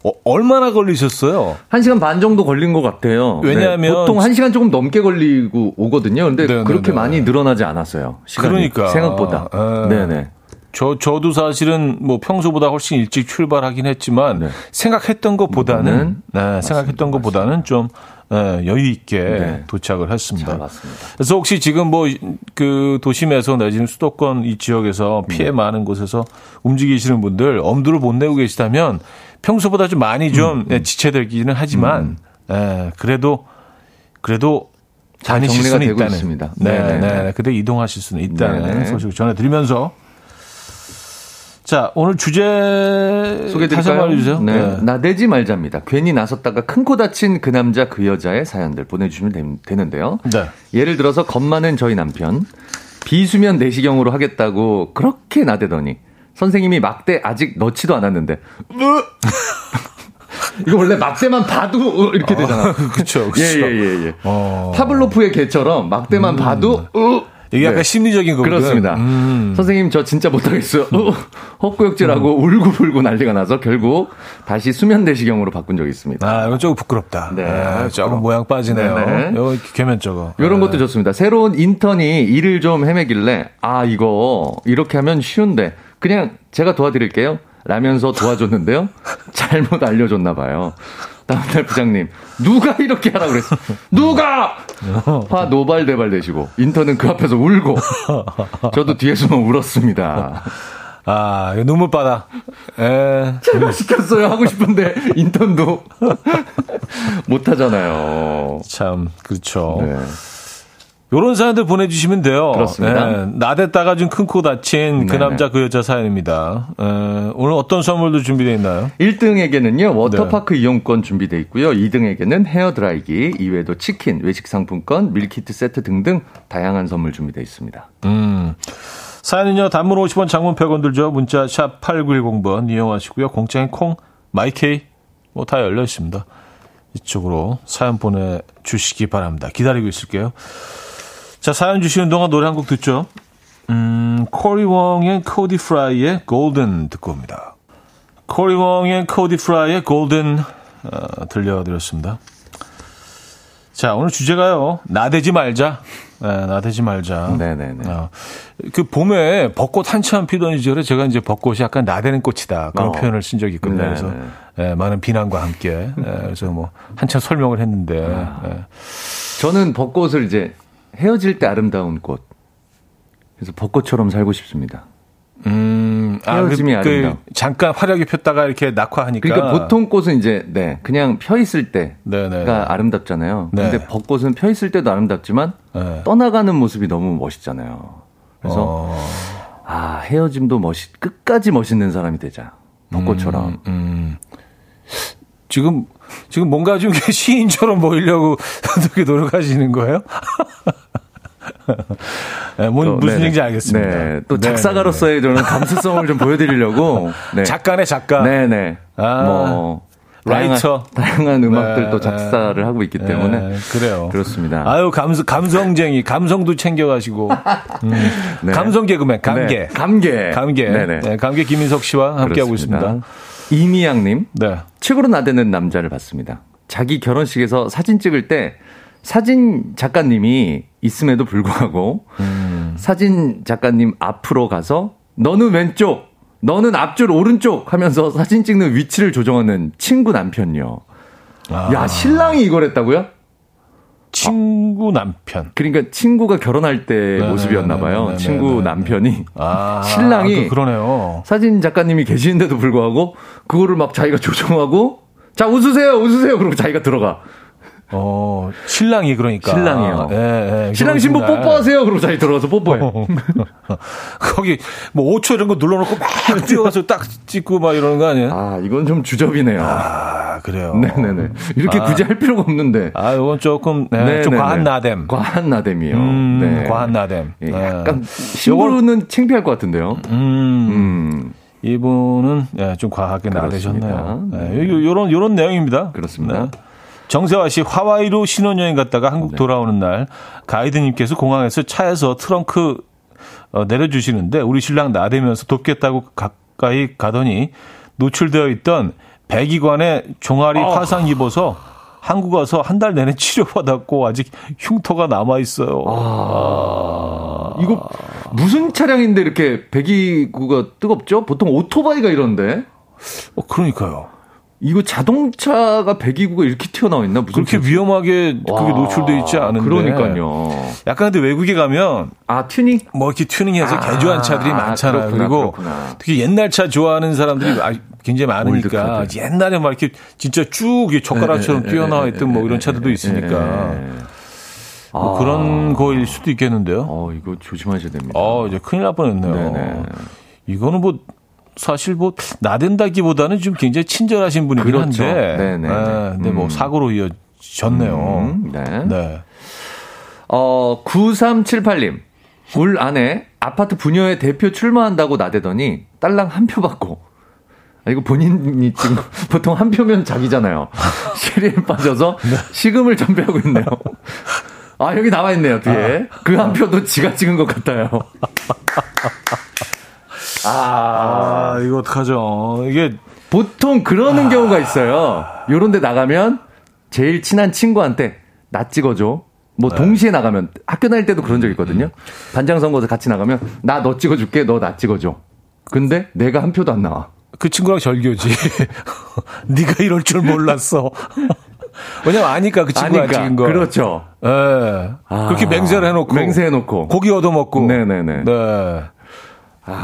S1: 어, 얼마나 걸리셨어요?
S3: 한 시간 반 정도 걸린 것 같아요.
S1: 왜냐하면 네,
S3: 보통 한 시간 조금 넘게 걸리고 오거든요. 근데 네네네. 그렇게 많이 늘어나지 않았어요. 시간이 그러니까 생각보다. 아, 네네.
S1: 저 저도 사실은 뭐 평소보다 훨씬 일찍 출발하긴 했지만 네. 생각했던 것보다는 네, 생각했던 것보다는 좀 네, 여유 있게 네. 도착을 했습니다. 그래서 혹시 지금 뭐 그 도심에서 내지는 수도권 이 지역에서 피해 네. 많은 곳에서 움직이시는 분들 엄두를 못 내고 계시다면 평소보다 좀 많이 좀 음, 음. 지체되기는 하지만 음. 예, 그래도 그래도 다니실 수는 있다는. 있습니다. 네, 네, 네. 그대 이동하실 수는 있다는 네네. 소식을 전해드리면서 자, 오늘 주제
S3: 소개드릴까요?
S1: 다시 한번 해주세요.
S3: 네.
S1: 네.
S3: 나대지 말자입니다. 괜히 나섰다가 큰 코 다친 그 남자 그 여자의 사연들 보내주시면 되, 는데요
S1: 네.
S3: 예를 들어서 겁 많은 저희 남편 비수면 내시경으로 하겠다고 그렇게 나대더니 선생님이 막대 아직 넣지도 않았는데 으! 이거 원래 막대만 봐도 으 이렇게 되잖아.
S1: 그쵸, 그쵸.
S3: 예예 예 예,
S1: 어.
S3: 파블로프의 개처럼 막대만 봐도 으
S1: 이게 약간
S3: 네.
S1: 심리적인 거거든.
S3: 그렇습니다.
S1: 음.
S3: 선생님 저 진짜 못하겠어요. 어, 헛구역질하고 울고불고 난리가 나서 결국 다시 수면 내시경으로 바꾼 적이 있습니다.
S1: 아, 이건 조금 부끄럽다.
S3: 네,
S1: 네, 조금
S3: 부끄러워.
S1: 모양 빠지네요.
S3: 네네.
S1: 이거 개면 적어.
S3: 이런
S1: 네.
S3: 것도 좋습니다. 새로운 인턴이 일을 좀 헤매길래 아 이거 이렇게 하면 쉬운데 그냥 제가 도와드릴게요. 라면서 도와줬는데요. 잘못 알려줬나 봐요. 다음날 부장님 누가 이렇게 하라 그랬어? 누가? 화 노발대발 되시고 인턴은 그 앞에서 울고 저도 뒤에서만 울었습니다.
S1: 아, 이거 눈물 바다. 에.
S3: 제가 시켰어요 하고 싶은데 인턴도 못 하잖아요.
S1: 참, 그렇죠.
S3: 네.
S1: 요런 사연들 보내주시면 돼요.
S3: 그렇습니다.
S1: 네, 나댔다가 좀 큰 코 다친 그
S3: 네네.
S1: 남자 그 여자 사연입니다. 에, 오늘 어떤 선물도 준비되어 있나요?
S3: 1등에게는요, 워터파크
S1: 네.
S3: 이용권 준비되어 있고요. 2등에게는 헤어드라이기, 이외에도 치킨, 외식 상품권, 밀키트 세트 등등 다양한 선물 준비되어 있습니다.
S1: 음. 사연은요, 단문 50원, 장문 100원 들죠. 문자 샵 8910번 이용하시고요. 공짜인 콩, 마이케이, 뭐 다 열려 있습니다. 이쪽으로 사연 보내주시기 바랍니다. 기다리고 있을게요. 자, 사연 주시는 동안 노래 한 곡 듣죠. 음, 코리 웡의 코디 프라이의 Golden 듣고 옵니다. 코리 웡의 코디 프라이의 Golden 어, 들려드렸습니다. 자, 오늘 주제가요. 나대지 말자. 네, 나대지 말자.
S3: 네네네.
S1: 어, 그 봄에 벚꽃 한참 피던 시절에 제가 이제 벚꽃이 약간 나대는 꽃이다 그런
S3: 어.
S1: 표현을 쓴 적이 있거든요.
S3: 네네.
S1: 그래서 예, 많은 비난과 함께 예, 그래서 뭐 한참 설명을 했는데
S3: 아.
S1: 예.
S3: 저는 벚꽃을 이제 헤어질 때 아름다운 꽃. 그래서 벚꽃처럼 살고 싶습니다.
S1: 음, 아, 그,
S3: 헤어짐이
S1: 그. 잠깐 화려하게 폈다가 이렇게 낙화하니까
S3: 그러니까 보통 꽃은 이제, 네, 그냥 펴 있을 때가
S1: 네네.
S3: 아름답잖아요.
S1: 네.
S3: 근데 벚꽃은 펴 있을 때도 아름답지만
S1: 네.
S3: 떠나가는 모습이 너무 멋있잖아요. 그래서
S1: 어,
S3: 아, 헤어짐도 멋있, 끝까지 멋있는 사람이 되자. 벚꽃처럼.
S1: 음. 지금 지금 뭔가 좀 시인처럼 보이려고 그렇게 노력하시는 거예요? 네, 뭔,
S3: 또,
S1: 무슨
S3: 네네.
S1: 얘기인지 알겠습니다.
S3: 네. 또
S1: 네네네.
S3: 작사가로서의 저는 감수성을 좀 보여드리려고. 네.
S1: 작가네 작가.
S3: 네네.
S1: 아,
S3: 뭐.
S1: 라이터.
S3: 다양한, 다양한 음악들
S1: 네,
S3: 또 작사를
S1: 네.
S3: 하고 있기 때문에.
S1: 네, 그래요.
S3: 그렇습니다.
S1: 아유 감성 감성쟁이 감성도 챙겨가시고 음,
S3: 네.
S1: 감성 개그맨 감개
S3: 네. 감개.
S1: 감개
S3: 네네.
S1: 네, 감개 김인석 씨와 함께하고. 있습니다.
S3: 이미양님.
S1: 네.
S3: 최고로 나대는 남자를 봤습니다. 자기 결혼식에서 사진 찍을 때 사진 작가님이 있음에도 불구하고
S1: 음.
S3: 사진 작가님 앞으로 가서 너는 왼쪽, 너는 앞줄 오른쪽 하면서 사진 찍는 위치를 조정하는 친구 남편요.
S1: 아,
S3: 야, 신랑이 이걸 했다고요?
S1: 친구 남편.
S3: 그러니까 친구가 결혼할 때
S1: 네,
S3: 모습이었나
S1: 네,
S3: 봐요.
S1: 네, 네,
S3: 친구
S1: 네, 네.
S3: 남편이
S1: 아,
S3: 신랑이
S1: 그, 그러네요.
S3: 사진 작가님이 계시는데도 불구하고 그거를 막 자기가 조정하고 자 웃으세요 웃으세요 그러고 자기가 들어가
S1: 어, 신랑이 그러니까.
S3: 신랑이요.
S1: 예, 예.
S3: 신랑 신부
S1: 날.
S3: 뽀뽀하세요 그러고 자기 들어가서 뽀뽀해
S1: 거기 뭐 5초 이런 거 눌러놓고 막 뛰어가서 딱 찍고 막 이러는 거 아니에요?
S3: 아 이건 좀 주접이네요
S1: 아, 그래요.
S3: 네네네 이렇게
S1: 아.
S3: 굳이 할 필요가 없는데
S1: 아, 이건 조금, 네. 좀 과한 나댐.
S3: 과한 나댐이요
S1: 음,
S3: 네.
S1: 과한 나댐.
S3: 예,
S1: 네.
S3: 약간 신부는 창피할 것 같은데요
S1: 음,
S3: 음
S1: 이분은 예, 좀 과하게. 나대셨네요.
S3: 네.
S1: 네, 요, 요런 요런 내용입니다.
S3: 그렇습니다.
S1: 네. 정세화 씨 하와이로 신혼여행 갔다가 한국
S3: 네.
S1: 돌아오는 날 가이드님께서 공항에서 차에서 트렁크 어, 내려주시는데 우리 신랑 나대면서 돕겠다고 가까이 가더니 노출되어 있던 배기관에 종아리
S3: 아.
S1: 화상 입어서 한국 와서 한 달 내내 치료받았고 아직 흉터가 남아 있어요.
S3: 아, 이거 무슨 차량인데 이렇게 배기구가 뜨겁죠? 보통 오토바이가 이런데
S1: 어, 그러니까요.
S3: 이거 자동차가 배기구가 이렇게 튀어나와 있나? 무슨
S1: 그렇게 위험하게 그게
S3: 와,
S1: 노출돼 있지 않은데.
S3: 그러니까요.
S1: 약간 근데 외국에 가면
S3: 아 튜닝?
S1: 뭐 이렇게 튜닝해서
S3: 아,
S1: 개조한 차들이
S3: 아,
S1: 많잖아요.
S3: 그렇구나,
S1: 그리고
S3: 그렇구나.
S1: 특히 옛날 차 좋아하는 사람들이 아- 굉장히 많으니까
S3: 올드카들.
S1: 옛날에 막 이렇게 진짜 쭉 젓가락처럼
S3: 에, 에,
S1: 뛰어나와
S3: 에,
S1: 있던 뭐 이런 차들도
S3: 에,
S1: 있으니까. 뭐
S3: 아.
S1: 그런 거일 수도 있겠는데요.
S3: 어 이거 조심하셔야 됩니다.
S1: 어 이제 큰일 날 뻔했네요.
S3: 네네.
S1: 이거는 뭐 사실 뭐 나댄다기보다는 좀 굉장히 친절하신 분이긴
S3: 그렇죠.
S1: 한데.
S3: 네네.
S1: 네, 근데 뭐
S3: 음.
S1: 사고로 이어졌네요.
S3: 음, 네.
S1: 네.
S3: 어, 9378님. 울 안에 아파트 부녀의 대표 출마한다고 나대더니 딸랑 한 표 받고. 아, 이거 본인이 거. 보통 한 표면 자기잖아요. 시리에 빠져서 시금을 전폐하고 있네요. 아, 여기 나와 있네요, 뒤에. 그한 표도 지가 찍은 것 같아요. 아,
S1: 아, 이거 어떡하죠. 이게
S3: 보통 그러는 경우가 있어요. 요런 데 나가면 제일 친한 친구한테 나 찍어줘. 뭐 동시에 나가면 학교 다닐 때도 그런 적 있거든요. 반장 선거에서 같이 나가면 나 너 찍어줄게. 너 나 찍어줘. 근데 내가 한 표도 안 나와.
S1: 그 친구랑 절교지. 네가 이럴 줄 몰랐어. 왜냐면 아니까 그 친구가
S3: 아니까.
S1: 찍은 거.
S3: 그렇죠.
S1: 예.
S3: 아,
S1: 그렇게 맹세를 해놓고.
S3: 맹세해놓고.
S1: 고기 얻어먹고.
S3: 네네네.
S1: 네.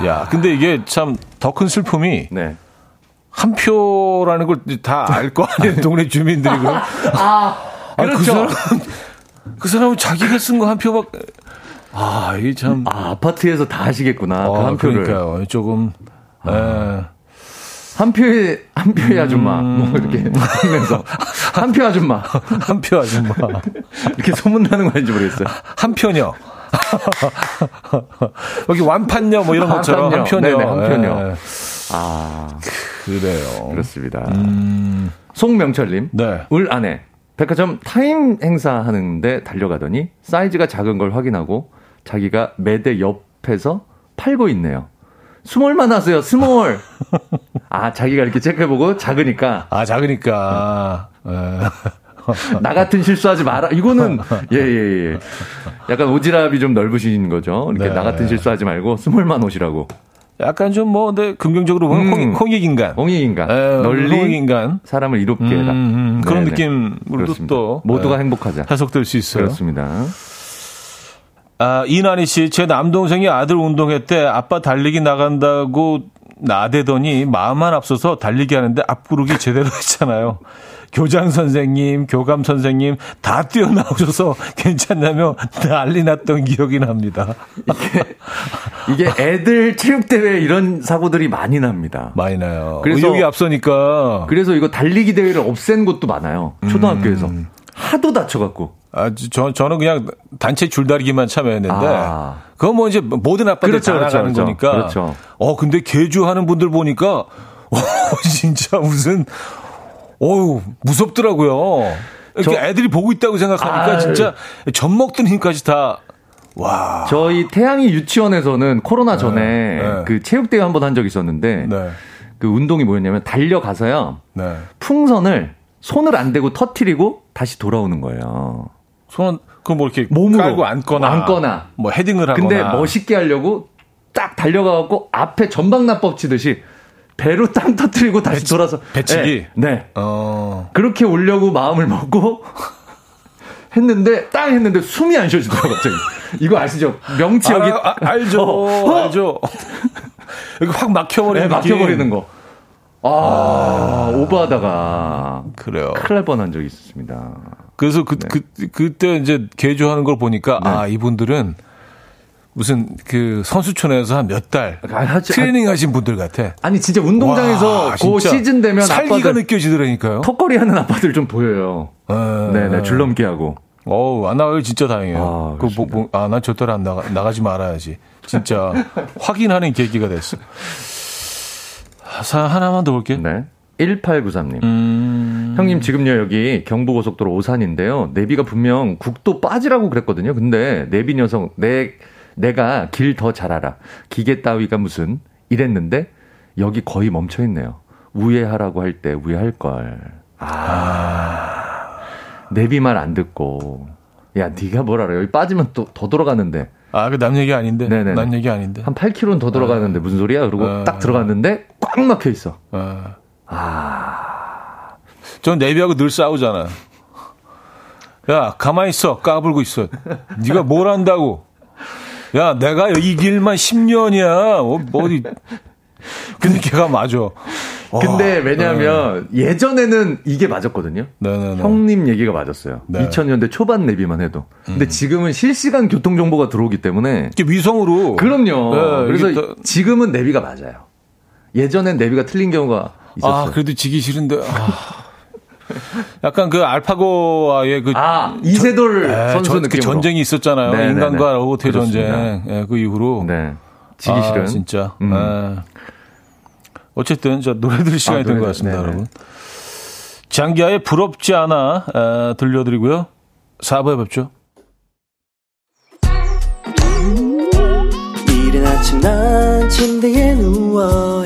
S1: 야, 근데 이게 참 더 큰 슬픔이
S3: 네.
S1: 한 표라는 걸 다 알 거 아니에요. 동네 주민들이 그럼.
S3: 아,
S1: 아, 그
S3: 그렇죠.
S1: 사람은, 그 사람은 자기가 쓴 거 한 표밖에. 아, 이게 참.
S3: 아, 아파트에서 다 하시겠구나. 그
S1: 아,
S3: 한 표를.
S1: 그러니까요. 조금. 예.
S3: 한 표의, 한 표의 아줌마. 뭐 이렇게 하면서. 한 표 아줌마.
S1: 한 표 아줌마.
S3: 이렇게 소문 나는 거 아닌지 모르겠어요.
S1: 한 편요. 여기 완판요 뭐 이런 것처럼 한
S3: 완판요.
S1: 편요.
S3: 네네, 한 편요.
S1: 예.
S3: 아,
S1: 그래요.
S3: 그렇습니다. 송명철님.
S1: 네.
S3: 울 아내 백화점 타임 행사 하는데 달려가더니 사이즈가 작은 걸 확인하고 자기가 매대 옆에서 팔고 있네요. small만 하세요, small. 아, 자기가 이렇게 체크해보고 작으니까
S1: 아 작으니까. 예.
S3: 나 같은 실수하지 마라. 이거는 예, 예, 예. 약간 오지랖이 좀 넓으신 거죠. 이렇게
S1: 네.
S3: 나 같은 실수하지 말고 스몰만 오시라고.
S1: 약간 좀 뭐 근데 긍정적으로 보면
S3: 음.
S1: 홍익, 홍익 인간.
S3: 홍익 인간.
S1: 예,
S3: 널리
S1: 홍익 인간.
S3: 사람을 이롭게
S1: 음,
S3: 해라.
S1: 음, 그런
S3: 네네.
S1: 느낌으로도
S3: 그렇습니다.
S1: 또
S3: 모두가
S1: 예,
S3: 행복하자.
S1: 해석될 수 있어요.
S3: 그렇습니다.
S1: 아, 이난희 씨, 제 남동생이 아들 운동회 때 아빠 달리기 나간다고 나대더니 마음만 앞서서 달리기 하는데 앞구르기 제대로 했잖아요. 교장 선생님, 교감 선생님 다 뛰어나오셔서 괜찮냐며 난리 났던 기억이 납니다.
S3: 이게 애들 체육대회 이런 사고들이 많이 납니다.
S1: 많이 나요.
S3: 그래서-
S1: 의욕이 앞서니까.
S3: 그래서 이거 달리기 대회를 없앤 곳도 많아요. 초등학교에서.
S1: 음.
S3: 하도 다쳐갖고.
S1: 아, 저, 저는 그냥 단체 줄다리기만 참여했는데.
S3: 아.
S1: 그건 뭐 이제 모든 아빠들이
S3: 그렇죠,
S1: 다
S3: 그렇죠,
S1: 나가는
S3: 그렇죠.
S1: 거니까.
S3: 그렇죠.
S1: 어, 근데 개주하는 분들 보니까, 어, 진짜 무슨, 어우, 무섭더라고요. 이렇게
S3: 저-
S1: 애들이 보고 있다고 생각하니까
S3: 아.
S1: 진짜 젖 먹던 힘까지 다, 와.
S3: 저희 태양이 유치원에서는 코로나 전에
S1: 네.
S3: 그 체육대회 한 번 한 적이 있었는데
S1: 네.
S3: 그 운동이 뭐였냐면 달려가서요.
S1: 네.
S3: 풍선을 손을 안 대고 터트리고 다시 돌아오는 거예요.
S1: 손은, 그뭐 이렇게
S3: 몸으로
S1: 깔고 앉거나.
S3: 앉거나.
S1: 뭐 헤딩을 하거나.
S3: 근데 멋있게 하려고 딱 달려가갖고 앞에 전방납법 치듯이 배로 땅 터트리고 다시 돌아서
S1: 배치기?
S3: 네, 네.
S1: 어.
S3: 그렇게 오려고 마음을 먹고 했는데 땅 했는데 숨이 안 쉬어지더라고요 갑자기 이거 아시죠 명치 여기
S1: 아, 아, 알죠.
S3: 어, 어.
S1: 알죠. 여기 확 막혀버리는
S3: 네. 막혀버리는 거. 아, 오버하다가
S1: 그래요.
S3: 큰일 날 뻔한 적이 있었습니다.
S1: 그래서 그, 그, 그때 이제 개조하는 걸 보니까,
S3: 네.
S1: 아, 이분들은 무슨 그 선수촌에서 한 몇달
S3: 아, 하지-
S1: 트레이닝 하신 분들 같아.
S3: 아니 진짜 운동장에서
S1: 와,
S3: 그
S1: 진짜
S3: 시즌 되면
S1: 살기가
S3: 아빠들
S1: 느껴지더라니까요.
S3: 턱걸이 하는 아빠들 좀 보여요.
S1: 어,
S3: 네네 줄넘기 하고.
S1: 어우, 안 나가기 진짜 다행이에요.
S3: 아,
S1: 그, 뭐, 뭐, 아, 난 절대로 안 나가, 나가지 말아야지. 진짜 확인하는 계기가 됐어. 사 하나만 더 볼게요.
S3: 네. 1893님.
S1: 음,
S3: 형님 지금요 여기 경부고속도로 오산인데요. 내비가 분명 국도 빠지라고 그랬거든요. 근데 내비 녀석 내 내가 길 더 잘 알아. 기계 따위가 무슨 이랬는데 여기 거의 멈춰 있네요. 우회하라고 할 때 우회할 걸. 아. 내비 말 안 듣고 야 네가 뭘 알아. 여기 빠지면 또 더 돌아가는데
S1: 아, 그 남 얘기 아닌데.
S3: 네네네.
S1: 남 얘기 아닌데.
S3: 한 8km는 더 돌아가는데 무슨 소리야? 그러고
S1: 어.
S3: 딱 들어갔는데 꽉 막혀 있어.
S1: 어.
S3: 아.
S1: 전 내비하고 늘 싸우잖아. 야, 가만히 있어. 까불고 있어. 네가 뭘 안다고. 야, 내가 이 길만 10년이야. 어, 뭐 어디. 근데 걔가 맞아. 어,
S3: 근데 왜냐하면 예전에는 이게 맞았거든요.
S1: 네네네.
S3: 형님 얘기가 맞았어요.
S1: 네.
S3: 2000년대 초반 내비만 해도. 근데 지금은 실시간 교통 정보가 들어오기 때문에
S1: 이게 위성으로.
S3: 그럼요.
S1: 네,
S3: 그래서
S1: 또-
S3: 지금은 내비가 맞아요. 예전엔 내비가 틀린 경우가 있었어요.
S1: 아, 그래도 지기 싫은데. 아. 약간 그 알파고와의 그
S3: 아, 이세돌
S1: 에,
S3: 선수
S1: 전,
S3: 느낌
S1: 그 전쟁이 있었잖아요.
S3: 네네네.
S1: 인간과 로봇의
S3: 그렇습니다.
S1: 전쟁. 예, 그 이후로
S3: 네. 지기
S1: 아,
S3: 싫은.
S1: 진짜.
S3: 음.
S1: 예. 어쨌든 저 노래 들을 시간이
S3: 아,
S1: 된
S3: 노래
S1: 것 같습니다,
S3: 네네.
S1: 여러분. 장기하의 부럽지 않아 에, 들려드리고요. 4부에 뵙죠.
S2: 이른 아침 난 침대에 누워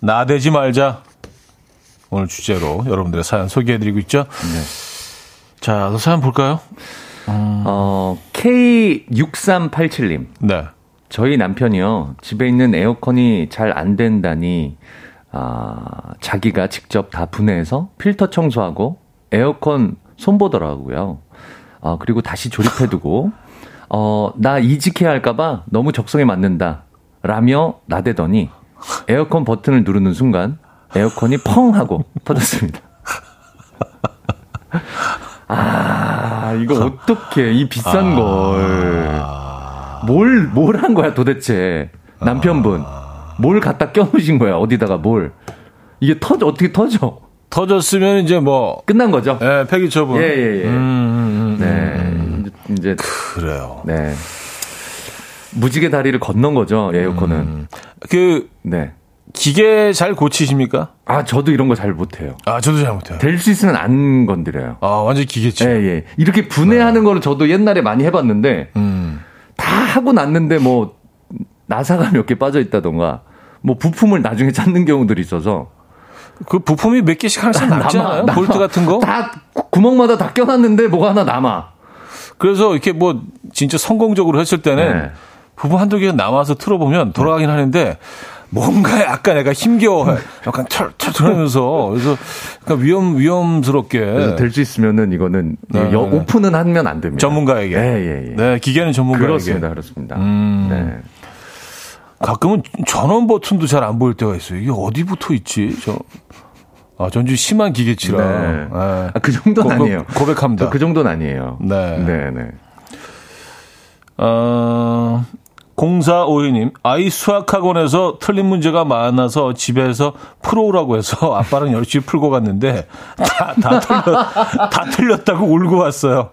S1: 나대지 말자. 오늘 주제로 여러분들의 사연 소개해드리고 있죠. 자, 그 사연 볼까요?
S3: 어, K6387님.
S1: 네.
S3: 저희 남편이요. 집에 있는 에어컨이 잘 안 된다니, 아, 자기가 직접 다 분해해서 필터 청소하고 에어컨 손보더라고요. 아, 그리고 다시 조립해두고, 어, 나 이직해야 할까봐 너무 적성에 맞는다. 라며 나대더니 에어컨 버튼을 누르는 순간 에어컨이 펑 하고 터졌습니다. 아, 이거 어떻게 이 비싼 걸. 뭘, 뭘 한 거야 도대체. 남편분. 뭘 갖다 껴놓으신 거야, 어디다가 뭘. 이게 터져, 어떻게 터져?
S1: 터졌으면 이제 뭐,
S3: 끝난 거죠?
S1: 예, 폐기 처분.
S3: 예, 예, 예.
S1: 음, 음, 음,
S3: 네. 이제, 이제,
S1: 그래요.
S3: 네. 무지개 다리를 건넌 거죠, 에어컨은.
S1: 음. 그,
S3: 네.
S1: 기계 잘 고치십니까?
S3: 아, 저도 이런 거 잘 못해요.
S1: 아, 저도 잘 못해요.
S3: 될 수 있으면 안 건드려요.
S1: 아, 완전 기계치.
S3: 예, 예. 이렇게 분해하는 거를 저도 옛날에 많이 해봤는데,
S1: 음.
S3: 다 하고 났는데 뭐, 나사가 몇 개 빠져 있다던가, 뭐 부품을 나중에 찾는 경우들이 있어서,
S1: 그 부품이 몇 개씩 하나씩 남지 않아요? 볼트 같은 거?
S3: 다 구멍마다 다 껴놨는데 뭐가 하나 남아.
S1: 그래서 이렇게 뭐, 진짜 성공적으로 했을 때는
S3: 네.
S1: 부품 한두 개가 남아서 틀어보면 돌아가긴 하는데, 뭔가 약간 내가 힘겨워해. 약간 털털 하면서 그래서 약간 위험 위험스럽게
S3: 될 수 있으면은 이거는
S1: 네,
S3: 여-
S1: 네.
S3: 오픈은 하면 안 됩니다.
S1: 전문가에게.
S3: 예, 예, 예.
S1: 네, 기계는 전문가에게.
S3: 그렇습니다, 그렇습니다.
S1: 음.
S3: 네.
S1: 가끔은 전원 버튼도 잘 안 보일 때가 있어요. 이게 어디 붙어 있지? 저 아, 전주 심한 기계치라.
S3: 네.
S1: 예.
S3: 아, 그 정도는
S1: 고-
S3: 아니에요.
S1: 고백합니다.
S3: 저그 정도는 아니에요.
S1: 네.
S3: 네, 네.
S1: 어, 0452님, 아이 수학학원에서 틀린 문제가 많아서 집에서 풀어오라고 해서 아빠랑 열심히 풀고 갔는데 다, 다, 틀렸, 다 틀렸다고 울고 왔어요.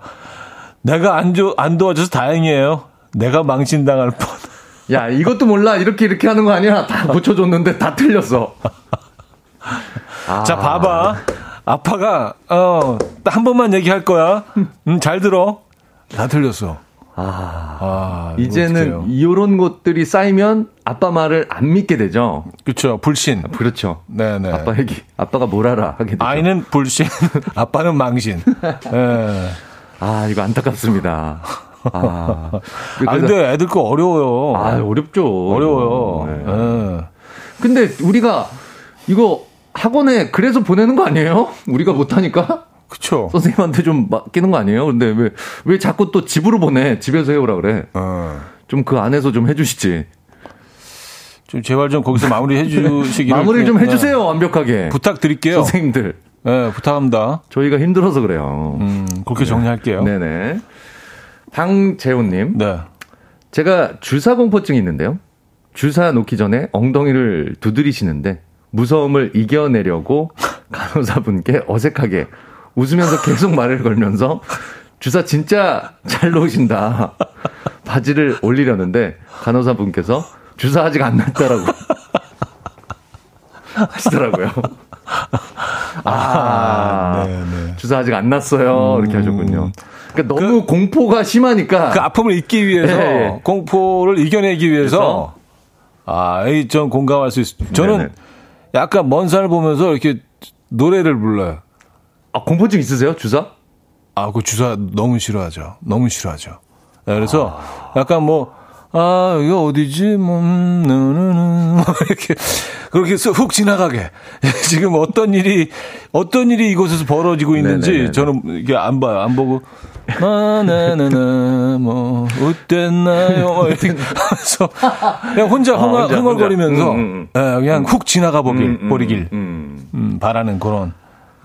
S1: 내가 안, 조, 안 도와줘서 다행이에요. 내가 망신당할 뻔.
S3: 야, 이것도 몰라. 이렇게 이렇게 하는 거 아니야. 다 고쳐줬는데 다 틀렸어. 아.
S1: 자, 봐봐. 아빠가, 어, 한 번만 얘기할 거야. 음, 잘 들어. 다 틀렸어.
S3: 아,
S1: 아,
S3: 이제는. 이런 것들이 쌓이면 아빠 말을 안 믿게 되죠.
S1: 그쵸, 불신.
S3: 그렇죠.
S1: 네 네.
S3: 아빠 얘기, 아빠가 뭘 알아 하게 되죠.
S1: 아이는 불신, 아빠는 망신. 예.
S3: 아, 이거 안타깝습니다. 아,
S1: 아, 근데 애들 거 어려워요.
S3: 아, 어렵죠.
S1: 어려워요.
S3: 네.
S1: 예.
S3: 근데 우리가 이거 학원에 그래서 보내는 거 아니에요? 우리가 못하니까?
S1: 그쵸.
S3: 선생님한테 좀 맡기는 거 아니에요? 근데 왜, 왜 자꾸 또 집으로 보내? 집에서 해오라 그래.
S1: 어.
S3: 좀그 안에서 좀 해주시지.
S1: 좀 제발 좀 거기서 마무리 해주시기를.
S3: 마무리 좀
S1: 네.
S3: 해주세요, 완벽하게.
S1: 부탁드릴게요.
S3: 선생님들.
S1: 예, 부탁합니다.
S3: 저희가 힘들어서 그래요.
S1: 음, 그렇게 정리할게요. 네.
S3: 네네. 방재훈님.
S1: 네.
S3: 제가 주사 공포증이 있는데요. 주사 놓기 전에 엉덩이를 두드리시는데 무서움을 이겨내려고 간호사분께 어색하게 웃으면서 계속 말을 걸면서 주사 진짜 잘 놓으신다. 바지를 올리려는데 간호사분께서 주사 아직 안 났다라고 하시더라고요. 아,
S1: 네, 네.
S3: 주사 아직 안 났어요. 이렇게 하셨군요. 그러니까 너무 공포가 심하니까
S1: 그 아픔을 잊기 위해서,
S3: 예, 예.
S1: 공포를 이겨내기 위해서, 아, 이전 공감할 수 있어요. 저는
S3: 네네.
S1: 약간 먼 산을 보면서 이렇게 노래를 불러요.
S3: 아, 공포증 있으세요? 주사?
S1: 아, 그 주사 너무 싫어하죠. 너무 싫어하죠. 네, 그래서 약간 뭐, 아, 여기 어디지? 뭐, 음, 느느느. 뭐 이렇게, 그렇게 훅 지나가게. 지금 어떤 일이, 어떤 일이 이곳에서 벌어지고 있는지 네네네. 저는 이게 안 봐요. 안 보고, 아, 나나나, 뭐, 어땠나요? 뭐 이렇게 하면서, 그냥 혼자 아, 흥얼, 혼자, 흥얼거리면서, 혼자. 음, 음. 예, 그냥 훅 지나가 보길, 음, 음 버리길, 음, 음, 바라는 그런,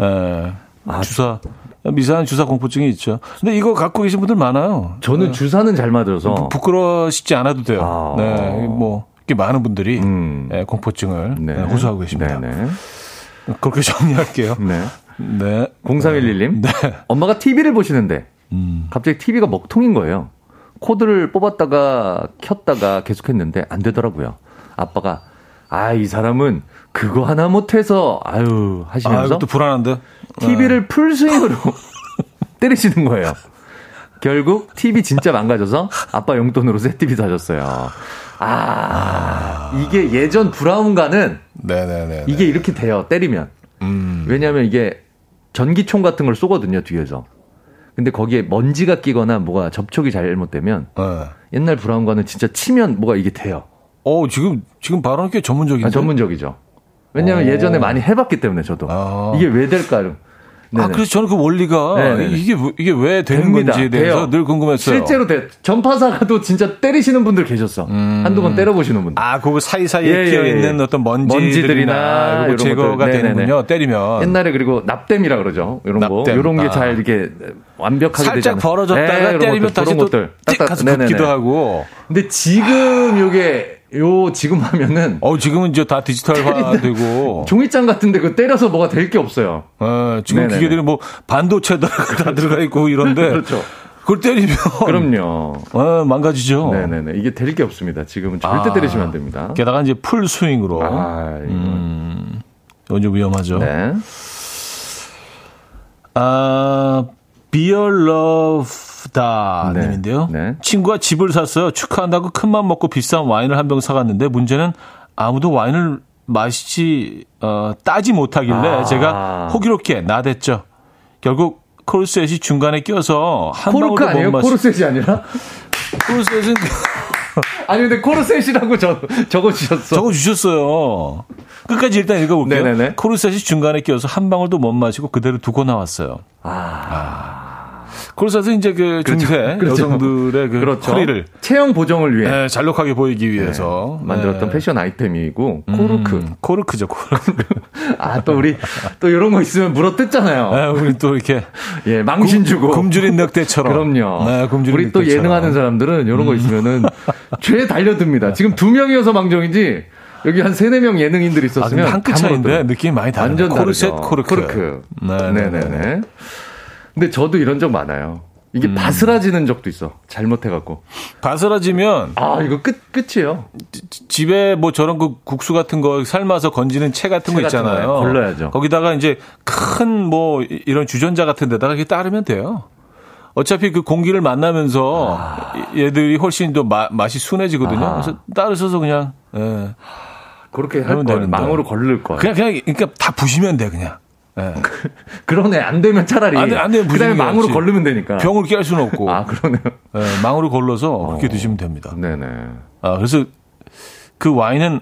S1: 예, 아, 주사. 미세한 주사 공포증이 있죠. 근데 이거 갖고 계신 분들 많아요.
S3: 저는 네. 주사는 잘 맞아서
S1: 부끄러워하시지 않아도 돼요. 아. 네, 뭐 이렇게 많은 분들이 음. 네, 공포증을 네. 네. 호소하고 계십니다. 네네. 그렇게 정리할게요. 네.
S3: 네. 0311님. 네. 엄마가 TV를 보시는데 음. 갑자기 TV가 먹통인 거예요. 코드를 뽑았다가 켰다가 계속했는데 안 되더라고요. 아빠가 아 이 사람은 그거 하나 못해서 아유 하시면서
S1: 아, 또 불안한데
S3: TV를 네. 풀스윙으로 때리시는 거예요. 결국 TV 진짜 망가져서 아빠 용돈으로 새 TV 사줬어요. 아, 아. 이게 예전 브라운가는 네네네 이게 이렇게 돼요. 때리면. 음. 왜냐하면 이게 전기총 같은 걸 쏘거든요 뒤에서. 근데 거기에 먼지가 끼거나 뭐가 접촉이 잘못되면 네. 옛날 브라운관은 진짜 치면 뭐가 이게 돼요.
S1: 어 지금 지금 발언 꽤 전문적이죠. 아,
S3: 전문적이죠. 왜냐하면 오. 예전에 많이 해봤기 때문에 저도 아. 이게 왜 될까요?
S1: 아, 네네. 아, 그래서 저는 그 원리가 네네. 이게 이게 왜 되는 됩니다. 건지에 대해서 돼요. 늘 궁금했어요.
S3: 실제로 돼. 전파사가도 진짜 때리시는 분들 계셨어. 음. 한두 번 때려보시는 분들.
S1: 아, 그거 사이사이에 예, 끼어 있는 예, 예. 어떤 먼지들이나, 먼지들이나 제거가 되는군요. 때리면.
S3: 옛날에 그리고 납땜이라 그러죠. 이런 납땜. 거. 이런 게잘 이렇게 완벽하게
S1: 살짝 벌어졌다가 네, 때리면 다시 또 것들. 딱 가서 붙기도 하고.
S3: 근데 지금 요게 요 지금 하면은
S1: 어 지금은 이제 다 디지털화되고
S3: 종이장 같은데 그 때려서 뭐가 될 게 없어요.
S1: 어, 지금 네네네. 기계들이 뭐 반도체 다 들어가 있고 이런데 그렇죠. 그걸 때리면
S3: 그럼요.
S1: 어, 망가지죠.
S3: 네네네 이게 될 게 없습니다. 지금은 절대 아, 때리시면 안 됩니다.
S1: 게다가 이제 풀 스윙으로 아, 음, 이건 위험하죠. 네. 아 비얼 러브다 네. 님인데요. 네. 친구가 집을 샀어요. 축하한다고 큰맘 먹고 비싼 와인을 한 병 사갔는데 문제는 아무도 와인을 마시지 어, 따지 못하길래 아. 제가 호기롭게 나댔죠. 결국 코르셋이 중간에 껴서 한 방울도
S3: 아니에요? 못 마시. 코르셋이 아니라?
S1: 코르셋은
S3: 아니 근데 코르셋이라고 적, 적어주셨어.
S1: 적어주셨어요. 끝까지 일단 읽어볼게요. 네네네. 코르셋이 중간에 껴서 한 방울도 못 마시고 그대로 두고 나왔어요. 아. 아. 그래서 이제 그 그렇죠. 중세 그렇죠. 여성들의 그 그렇죠. 허리를
S3: 체형 보정을 위해
S1: 네, 잘록하게 보이기 위해서
S3: 네. 만들었던 네. 패션 아이템이고 음, 코르크
S1: 코르크죠 코르크
S3: 아 또 우리 또 이런 거 있으면 물어 뜯잖아요
S1: 네, 우리 또 이렇게
S3: 예 망신 주고
S1: 굶 주린 늑대처럼
S3: 그럼요 네, 굶주린 우리 늑대처럼. 또 예능하는 사람들은 이런 거 음. 있으면은 죄 달려듭니다 지금 두 명이어서 망정이지 여기 한 세네 명 예능인들이 있었으면
S1: 아, 한끗 차인데 느낌이 많이 완전 코르셋 코르크
S3: 코르크 네 네네 네, 네. 근데 저도 이런 적 많아요. 이게 음. 바스라지는 적도 있어. 잘못해갖고.
S1: 바스라지면.
S3: 아, 이거 끝, 끝이에요.
S1: 집에 뭐 저런 그 국수 같은 거 삶아서 건지는 채 같은 채 거 있잖아요.
S3: 걸러야죠.
S1: 거기다가 이제 큰 뭐 이런 주전자 같은 데다가 이렇게 따르면 돼요. 어차피 그 공기를 만나면서 아. 얘들이 훨씬 더 마, 맛이 순해지거든요. 아. 그래서 따르셔서 그냥, 예.
S3: 그렇게 할 걸, 망으로 걸릴 거.
S1: 그냥, 그냥, 그러니까 다 부시면 돼, 그냥. 네.
S3: 그러네. 안 되면 차라리. 안, 안 되면 그다음에 망으로 없지. 걸르면 되니까.
S1: 병을 깰 수는 없고.
S3: 아, 그러네요.
S1: 네, 망으로 걸러서 그렇게 어. 드시면 됩니다.
S3: 네네.
S1: 아, 그래서 그 와인은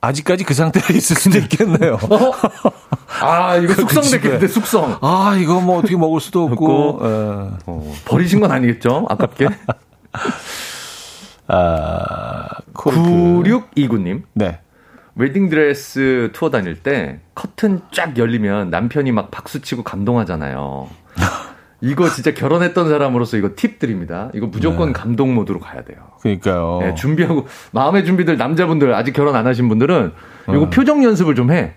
S1: 아직까지 그 상태로 있을 수도 있겠네요.
S3: 어? 아, 이거 그 숙성됐겠는데, 숙성.
S1: 아, 이거 뭐 어떻게 먹을 수도 없고. 네.
S3: 어, 버리신 건 아니겠죠? 아깝게.
S1: 아,
S3: 9629님.
S1: 네.
S3: 웨딩드레스 투어 다닐 때 커튼 쫙 열리면 남편이 막 박수치고 감동하잖아요. 이거 진짜 결혼했던 사람으로서 이거 팁 드립니다. 이거 무조건 네. 감동 모드로 가야 돼요.
S1: 그러니까요.
S3: 네, 준비하고 마음의 준비들 남자분들 아직 결혼 안 하신 분들은 이거 어. 표정 연습을 좀 해.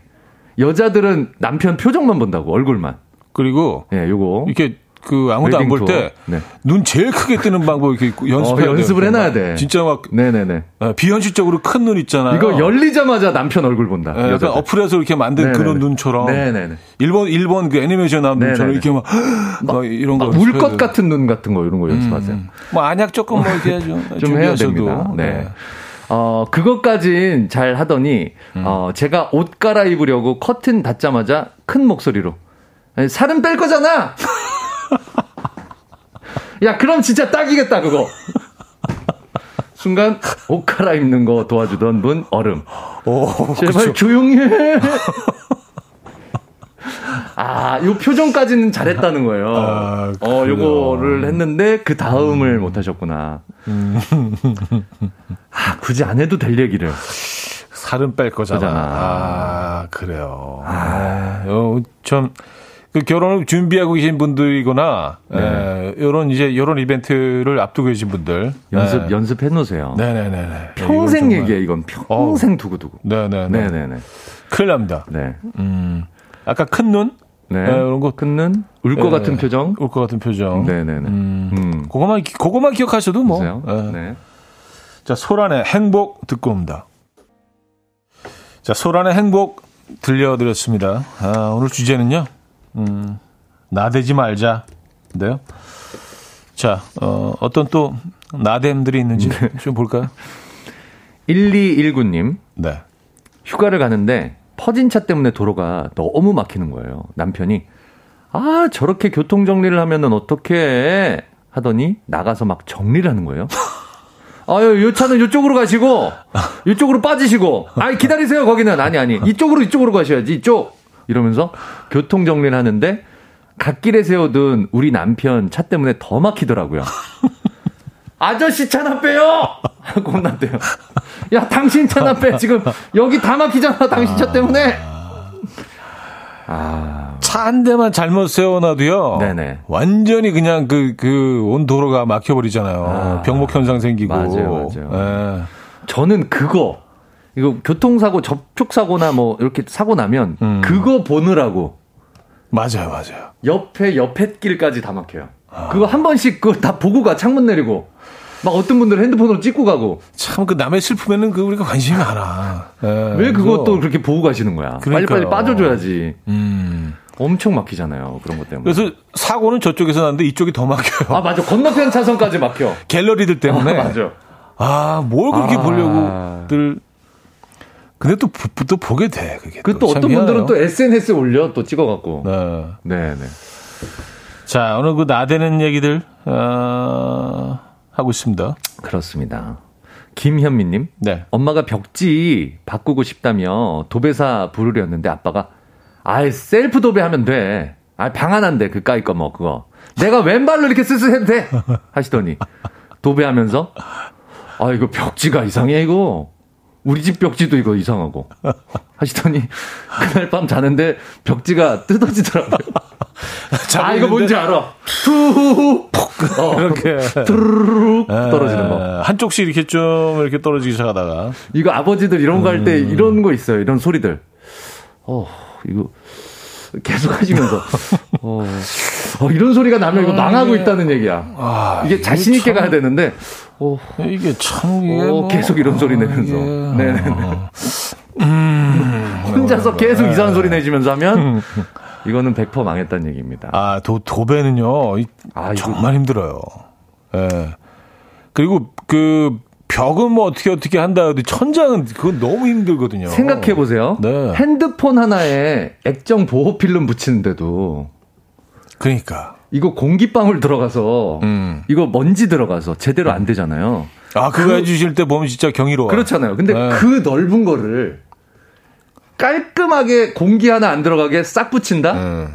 S3: 여자들은 남편 표정만 본다고 얼굴만.
S1: 그리고
S3: 예, 네, 요거
S1: 이렇게 그 아무도 안 볼 때눈 네. 제일 크게 뜨는 방법 이렇게 연습해야
S3: 어, 연습을 해놔야 돼.
S1: 진짜 막
S3: 네네네
S1: 어, 비현실적으로 큰 눈 있잖아요.
S3: 이거 열리자마자 남편 얼굴 본다.
S1: 네, 약간 어플에서 이렇게 만든 네네네. 그런 눈처럼. 네네네. 일본 일본 그 애니메이션 나온 눈처럼 이렇게 막, 막 이런 거.
S3: 울 것 같은 눈 같은 거 이런 거 연습하세요. 음.
S1: 뭐 안약 조금 뭐 이렇게 좀,
S3: 좀 해야 됩니다. 네. 네. 어, 그것까진 잘 하더니, 음. 어, 제가 옷 갈아입으려고 커튼 닫자마자 큰 목소리로, 살은 뺄 거잖아! 야, 그럼 진짜 딱이겠다, 그거. 순간 옷 갈아입는 거 도와주던 분 얼음.
S1: 오,
S3: 제발
S1: 그쵸.
S3: 조용히 해. 아, 요 표정까지는 잘했다는 거예요.
S1: 아,
S3: 어. 요거를 했는데 그 다음을 못 하셨구나.
S1: 음.
S3: 아, 굳이 안 해도 될 얘기를.
S1: 살은 뺄 거잖아.
S3: 거잖아.
S1: 아, 그래요. 아, 어, 참, 그 결혼을 준비하고 계신 분들이거나, 에, 요런 이제, 요런 이벤트를 앞두고 계신 분들.
S3: 연습,
S1: 네.
S3: 연습해 놓으세요.
S1: 네네네네.
S3: 평생
S1: 이건 정말-
S3: 얘기해, 이건. 평생 두고두고.
S1: 네네네.
S3: 네네네.
S1: 큰일 납니다.
S3: 네.
S1: 음. 아까 큰 눈?
S3: 네.
S1: 네, 이런 거.
S3: 끊는 울것
S1: 네.
S3: 같은 표정.
S1: 울 것 같은 표정.
S3: 네네네.
S1: 음.
S3: 음.
S1: 그거만, 기- 그거만 기억하셔도 뭐.
S3: 네.
S1: 자, 소란의 행복 듣고 옵니다. 자, 소란의 행복 들려드렸습니다. 아, 오늘 주제는요, 음, 나대지 말자 인데요. 자, 어, 어떤 또 나댐들이 있는지 좀 볼까요?
S3: 1219님.
S1: 네.
S3: 휴가를 가는데 퍼진 차 때문에 도로가 너무 막히는 거예요. 남편이 아 저렇게 교통 정리를 하면은 어떻게 하더니 나가서 막 정리를 하는 거예요. 아유, 요 차는 이쪽으로 가시고, 이쪽으로 빠지시고, 아이, 기다리세요, 거기는. 아니, 아니. 이쪽으로, 이쪽으로 가셔야지, 이쪽! 이러면서 교통 정리를 하는데, 갓길에 세워둔 우리 남편 차 때문에 더 막히더라고요. 아저씨 차나 빼요! 하고 혼났대요. 야, 당신 차나 빼. 지금 여기 다 막히잖아, 당신 차 때문에. 아,
S1: 차 한 대만 잘못 세워놔도요.
S3: 네네.
S1: 완전히 그냥 그, 그, 온 도로가 막혀버리잖아요.
S3: 아,
S1: 병목 현상 생기고.
S3: 맞아요, 맞아요.
S1: 예.
S3: 저는 그거, 이거 교통사고, 접촉사고나 뭐, 이렇게 사고 나면,
S1: 음.
S3: 그거 보느라고,
S1: 맞아요, 맞아요.
S3: 옆에, 옆에 길까지 다 막혀요.
S1: 아.
S3: 그거 한 번씩 그거 다 보고 가, 창문 내리고. 막 어떤 분들은 핸드폰으로 찍고 가고.
S1: 참 그 남의 슬픔에는 그 우리가 관심이 많아. 예,
S3: 왜 그거
S1: 그래서-
S3: 또 그렇게 보고 가시는 거야?
S1: 그러니까요.
S3: 빨리빨리 빠져줘야지.
S1: 음.
S3: 엄청 막히잖아요. 그런 것 때문에.
S1: 그래서 사고는 저쪽에서 났는데 이쪽이 더 막혀요.
S3: 아, 맞아. 건너편 차선까지 막혀.
S1: 갤러리들 때문에.
S3: 아, 맞아.
S1: 아, 뭘 그렇게
S3: 아.
S1: 보려고들. 근데 또, 보- 또 보게 돼, 그게. 그또참
S3: 어떤 분들은
S1: 미안해요.
S3: 또 SNS에 올려, 또 찍어갖고.
S1: 네.
S3: 네 네.
S1: 자, 오늘 그 나대는 얘기들, 어, 하고 있습니다.
S3: 그렇습니다. 김현미님.
S1: 네.
S3: 엄마가 벽지 바꾸고 싶다며 도배사 부르려는데 아빠가 아이 셀프 도배하면 돼. 아 방안한데 그까이 거 뭐 그거. 내가 왼발로 이렇게 스스해도 돼. 하시더니 도배하면서 아 이거 벽지가 이상해 이거. 우리 집 벽지도 이거 이상하고 하시더니 그날 밤 자는데 벽지가 뜯어지더라고요. 아 이거 뭔지 알아. 투 어,
S1: 이렇게.
S3: 뚜루룩 떨어지는 거.
S1: 에, 한쪽씩 이렇게 좀 이렇게 떨어지기 시작하다가.
S3: 이거 아버지들 이런 거 할때
S1: 음.
S3: 이런 거 있어요. 이런 소리들. 어, 이거 계속 하시면서 어, 어, 이런 소리가 나면 이거 망하고 있다는 얘기야.
S1: 아,
S3: 이게 자신 있게 가야 되는데 어,
S1: 이게 참, 이게
S3: 어,
S1: 뭐-
S3: 계속 이런 소리 내면서.
S1: 이게-
S3: 네네네.
S1: 음.
S3: 혼자서 계속 이상한 소리 내시면서 하면 이거는 100% 망했다는 얘기입니다.
S1: 아, 도, 도배는요, 이-
S3: 아, 이거-
S1: 정말 힘들어요. 예. 그리고 그, 벽은 뭐 어떻게 어떻게 한다 해도 천장은 그건 너무 힘들거든요.
S3: 생각해 보세요.
S1: 네.
S3: 핸드폰 하나에 액정 보호 필름 붙이는데도
S1: 그러니까.
S3: 이거 공기방울 들어가서
S1: 음.
S3: 이거 먼지 들어가서 제대로 안 되잖아요.
S1: 아, 그거 해주실 때 보면 진짜 경이로워.
S3: 그렇잖아요. 근데
S1: 네.
S3: 그 넓은 거를 깔끔하게 공기 하나 안 들어가게 싹 붙인다?
S1: 음.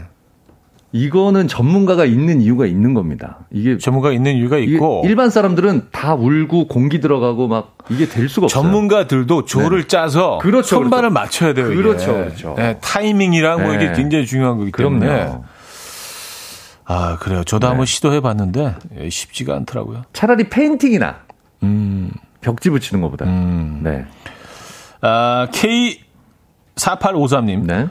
S3: 이거는 전문가가 있는 이유가 있는 겁니다. 이게,
S1: 전문가 있는 이유가 있고.
S3: 일반 사람들은 다 울고 공기 들어가고 막 이게 될 수가 없어요.
S1: 전문가들도 조를 짜서
S3: 그렇죠,
S1: 선반을
S3: 그렇죠.
S1: 맞춰야 돼요.
S3: 그렇죠, 그렇죠.
S1: 네, 타이밍이랑 뭐 이게
S3: 네.
S1: 굉장히 중요한 거기 때문에.
S3: 그럼요.
S1: 아 그래요. 저도
S3: 네.
S1: 한번 시도해 봤는데 예, 쉽지가 않더라고요.
S3: 차라리 페인팅이나
S1: 음,
S3: 벽지 붙이는 것보다.
S1: 음.
S3: 네.
S1: 아 K 4853님
S3: 네.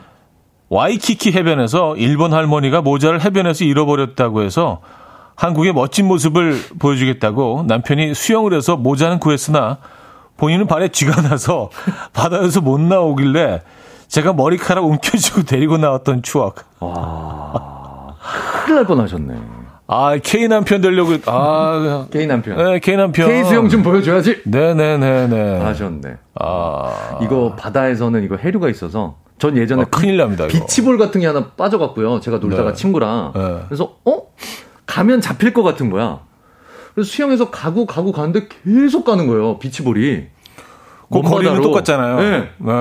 S1: 와이키키 해변에서 일본 할머니가 모자를 해변에서 잃어버렸다고 해서 한국의 멋진 모습을 보여주겠다고 남편이 수영을 해서 모자는 구했으나 본인은 발에 쥐가 나서 바다에서 못 나오길래 제가 머리카락 움켜쥐고 데리고 나왔던 추억.
S3: 와. 큰일 날 뻔 하셨네.
S1: 아, K 남편 되려고, 아,
S3: K 남편.
S1: 네, K 남편.
S3: K 수영 좀 보여줘야지.
S1: 네네네네.
S3: 하셨네.
S1: 아,
S3: 이거 바다에서는 이거 해류가 있어서 전 예전에
S1: 아, 큰일 납니다, 이거.
S3: 비치볼 같은 게 하나 빠져갔고요. 제가 놀다가
S1: 네.
S3: 친구랑.
S1: 네.
S3: 그래서 어 가면 잡힐 것 같은 거야. 그래서 수영해서 가고 가고 가는데 계속 가는 거예요. 비치볼이.
S1: 그 거리는 똑같잖아요. 네. 네.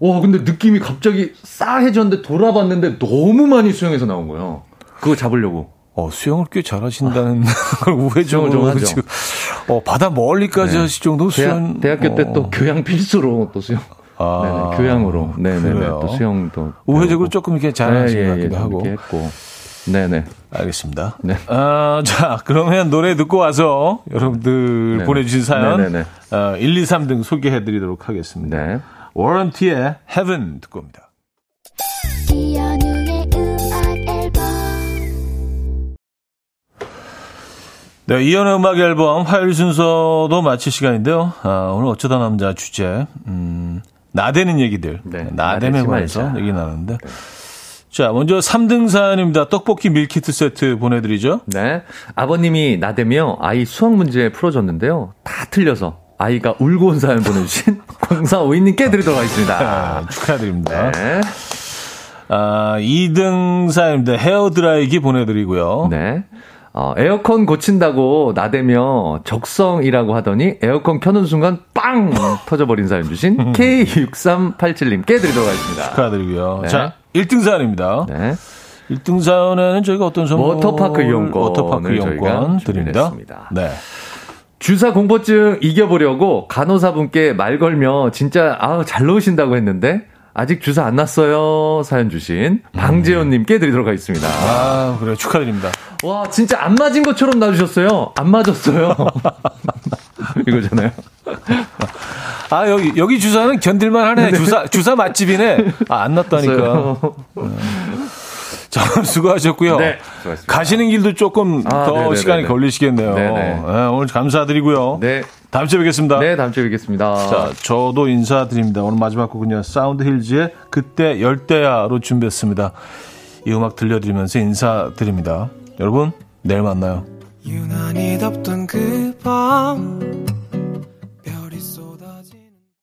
S3: 와, 근데 느낌이 갑자기 싸해졌는데 돌아봤는데 너무 많이 수영해서 나온 거예요. 그거 잡으려고.
S1: 어, 수영을 꽤 잘하신다는 걸 우회적으로 지금 어, 바다 멀리까지 네. 하실 정도 수영.
S3: 대학, 교 때또 어. 교양 필수로 또 수영. 아, 네네, 교양으로. 네네. 또 수영도.
S1: 우회적으로 조금 이렇게 잘하시는 네, 것 같기도 예, 하고.
S3: 했고. 네네.
S1: 알겠습니다. 네. 아, 자, 그러면 노래 듣고 와서 여러분들 네네. 보내주신 사연 네네네. 어, 1, 2, 3등 소개해 드리도록 하겠습니다. 네. 워런티의 Heaven 듣고 옵니다. 네, 이연의 음악 앨범 화요일 순서도 마칠 시간인데요. 아, 오늘 어쩌다 남자 주제, 음, 나대는 얘기들. 네, 나대에 관해서 얘기 나누는데. 네. 자, 먼저 3등 사연입니다. 떡볶이 밀키트 세트 보내드리죠.
S3: 네. 아버님이 나대며 아이 수학 문제 풀어줬는데요. 다 틀려서 아이가 울고 온 사연 보내주신 광사오이님께 드리도록 하겠습니다.
S1: 아, 축하드립니다. 네. 아, 2등 사연입니다. 헤어 드라이기 보내드리고요.
S3: 네. 어, 에어컨 고친다고 나대며 적성이라고 하더니 에어컨 켜는 순간 빵 터져버린 사연 주신 K6387님께 드리도록 하겠습니다.
S1: 축하드리고요. 네. 자, 1등 사연입니다. 네. 1등 사연에는 저희가 어떤 선물
S3: 워터파크 이용권
S1: 워터파크 이용권 드립니다. 네.
S3: 주사 공포증 이겨보려고 간호사분께 말 걸며 진짜 아우 잘 놓으신다고 했는데 아직 주사 안 났어요. 사연 주신 방재현님께 드리도록 하겠습니다.
S1: 아, 그래 축하드립니다.
S3: 와, 진짜 안 맞은 것처럼 놔주셨어요. 안 맞았어요. 이거잖아요.
S1: 아, 여기, 여기 주사는 견딜만 하네. 네. 주사, 주사 맛집이네. 아, 안 났다니까. 자, 수고하셨고요. 네, 가시는 길도 조금 아, 더 네네네네. 시간이 걸리시겠네요. 네, 오늘 감사드리고요. 네. 다음 주에 뵙겠습니다.
S3: 네, 다음 주에 뵙겠습니다.
S1: 자, 저도 인사드립니다. 오늘 마지막 곡은요. 사운드 힐즈의 그때 열대야로 준비했습니다. 이 음악 들려드리면서 인사드립니다. 여러분, 내일 만나요. 유난히 덥던 그밤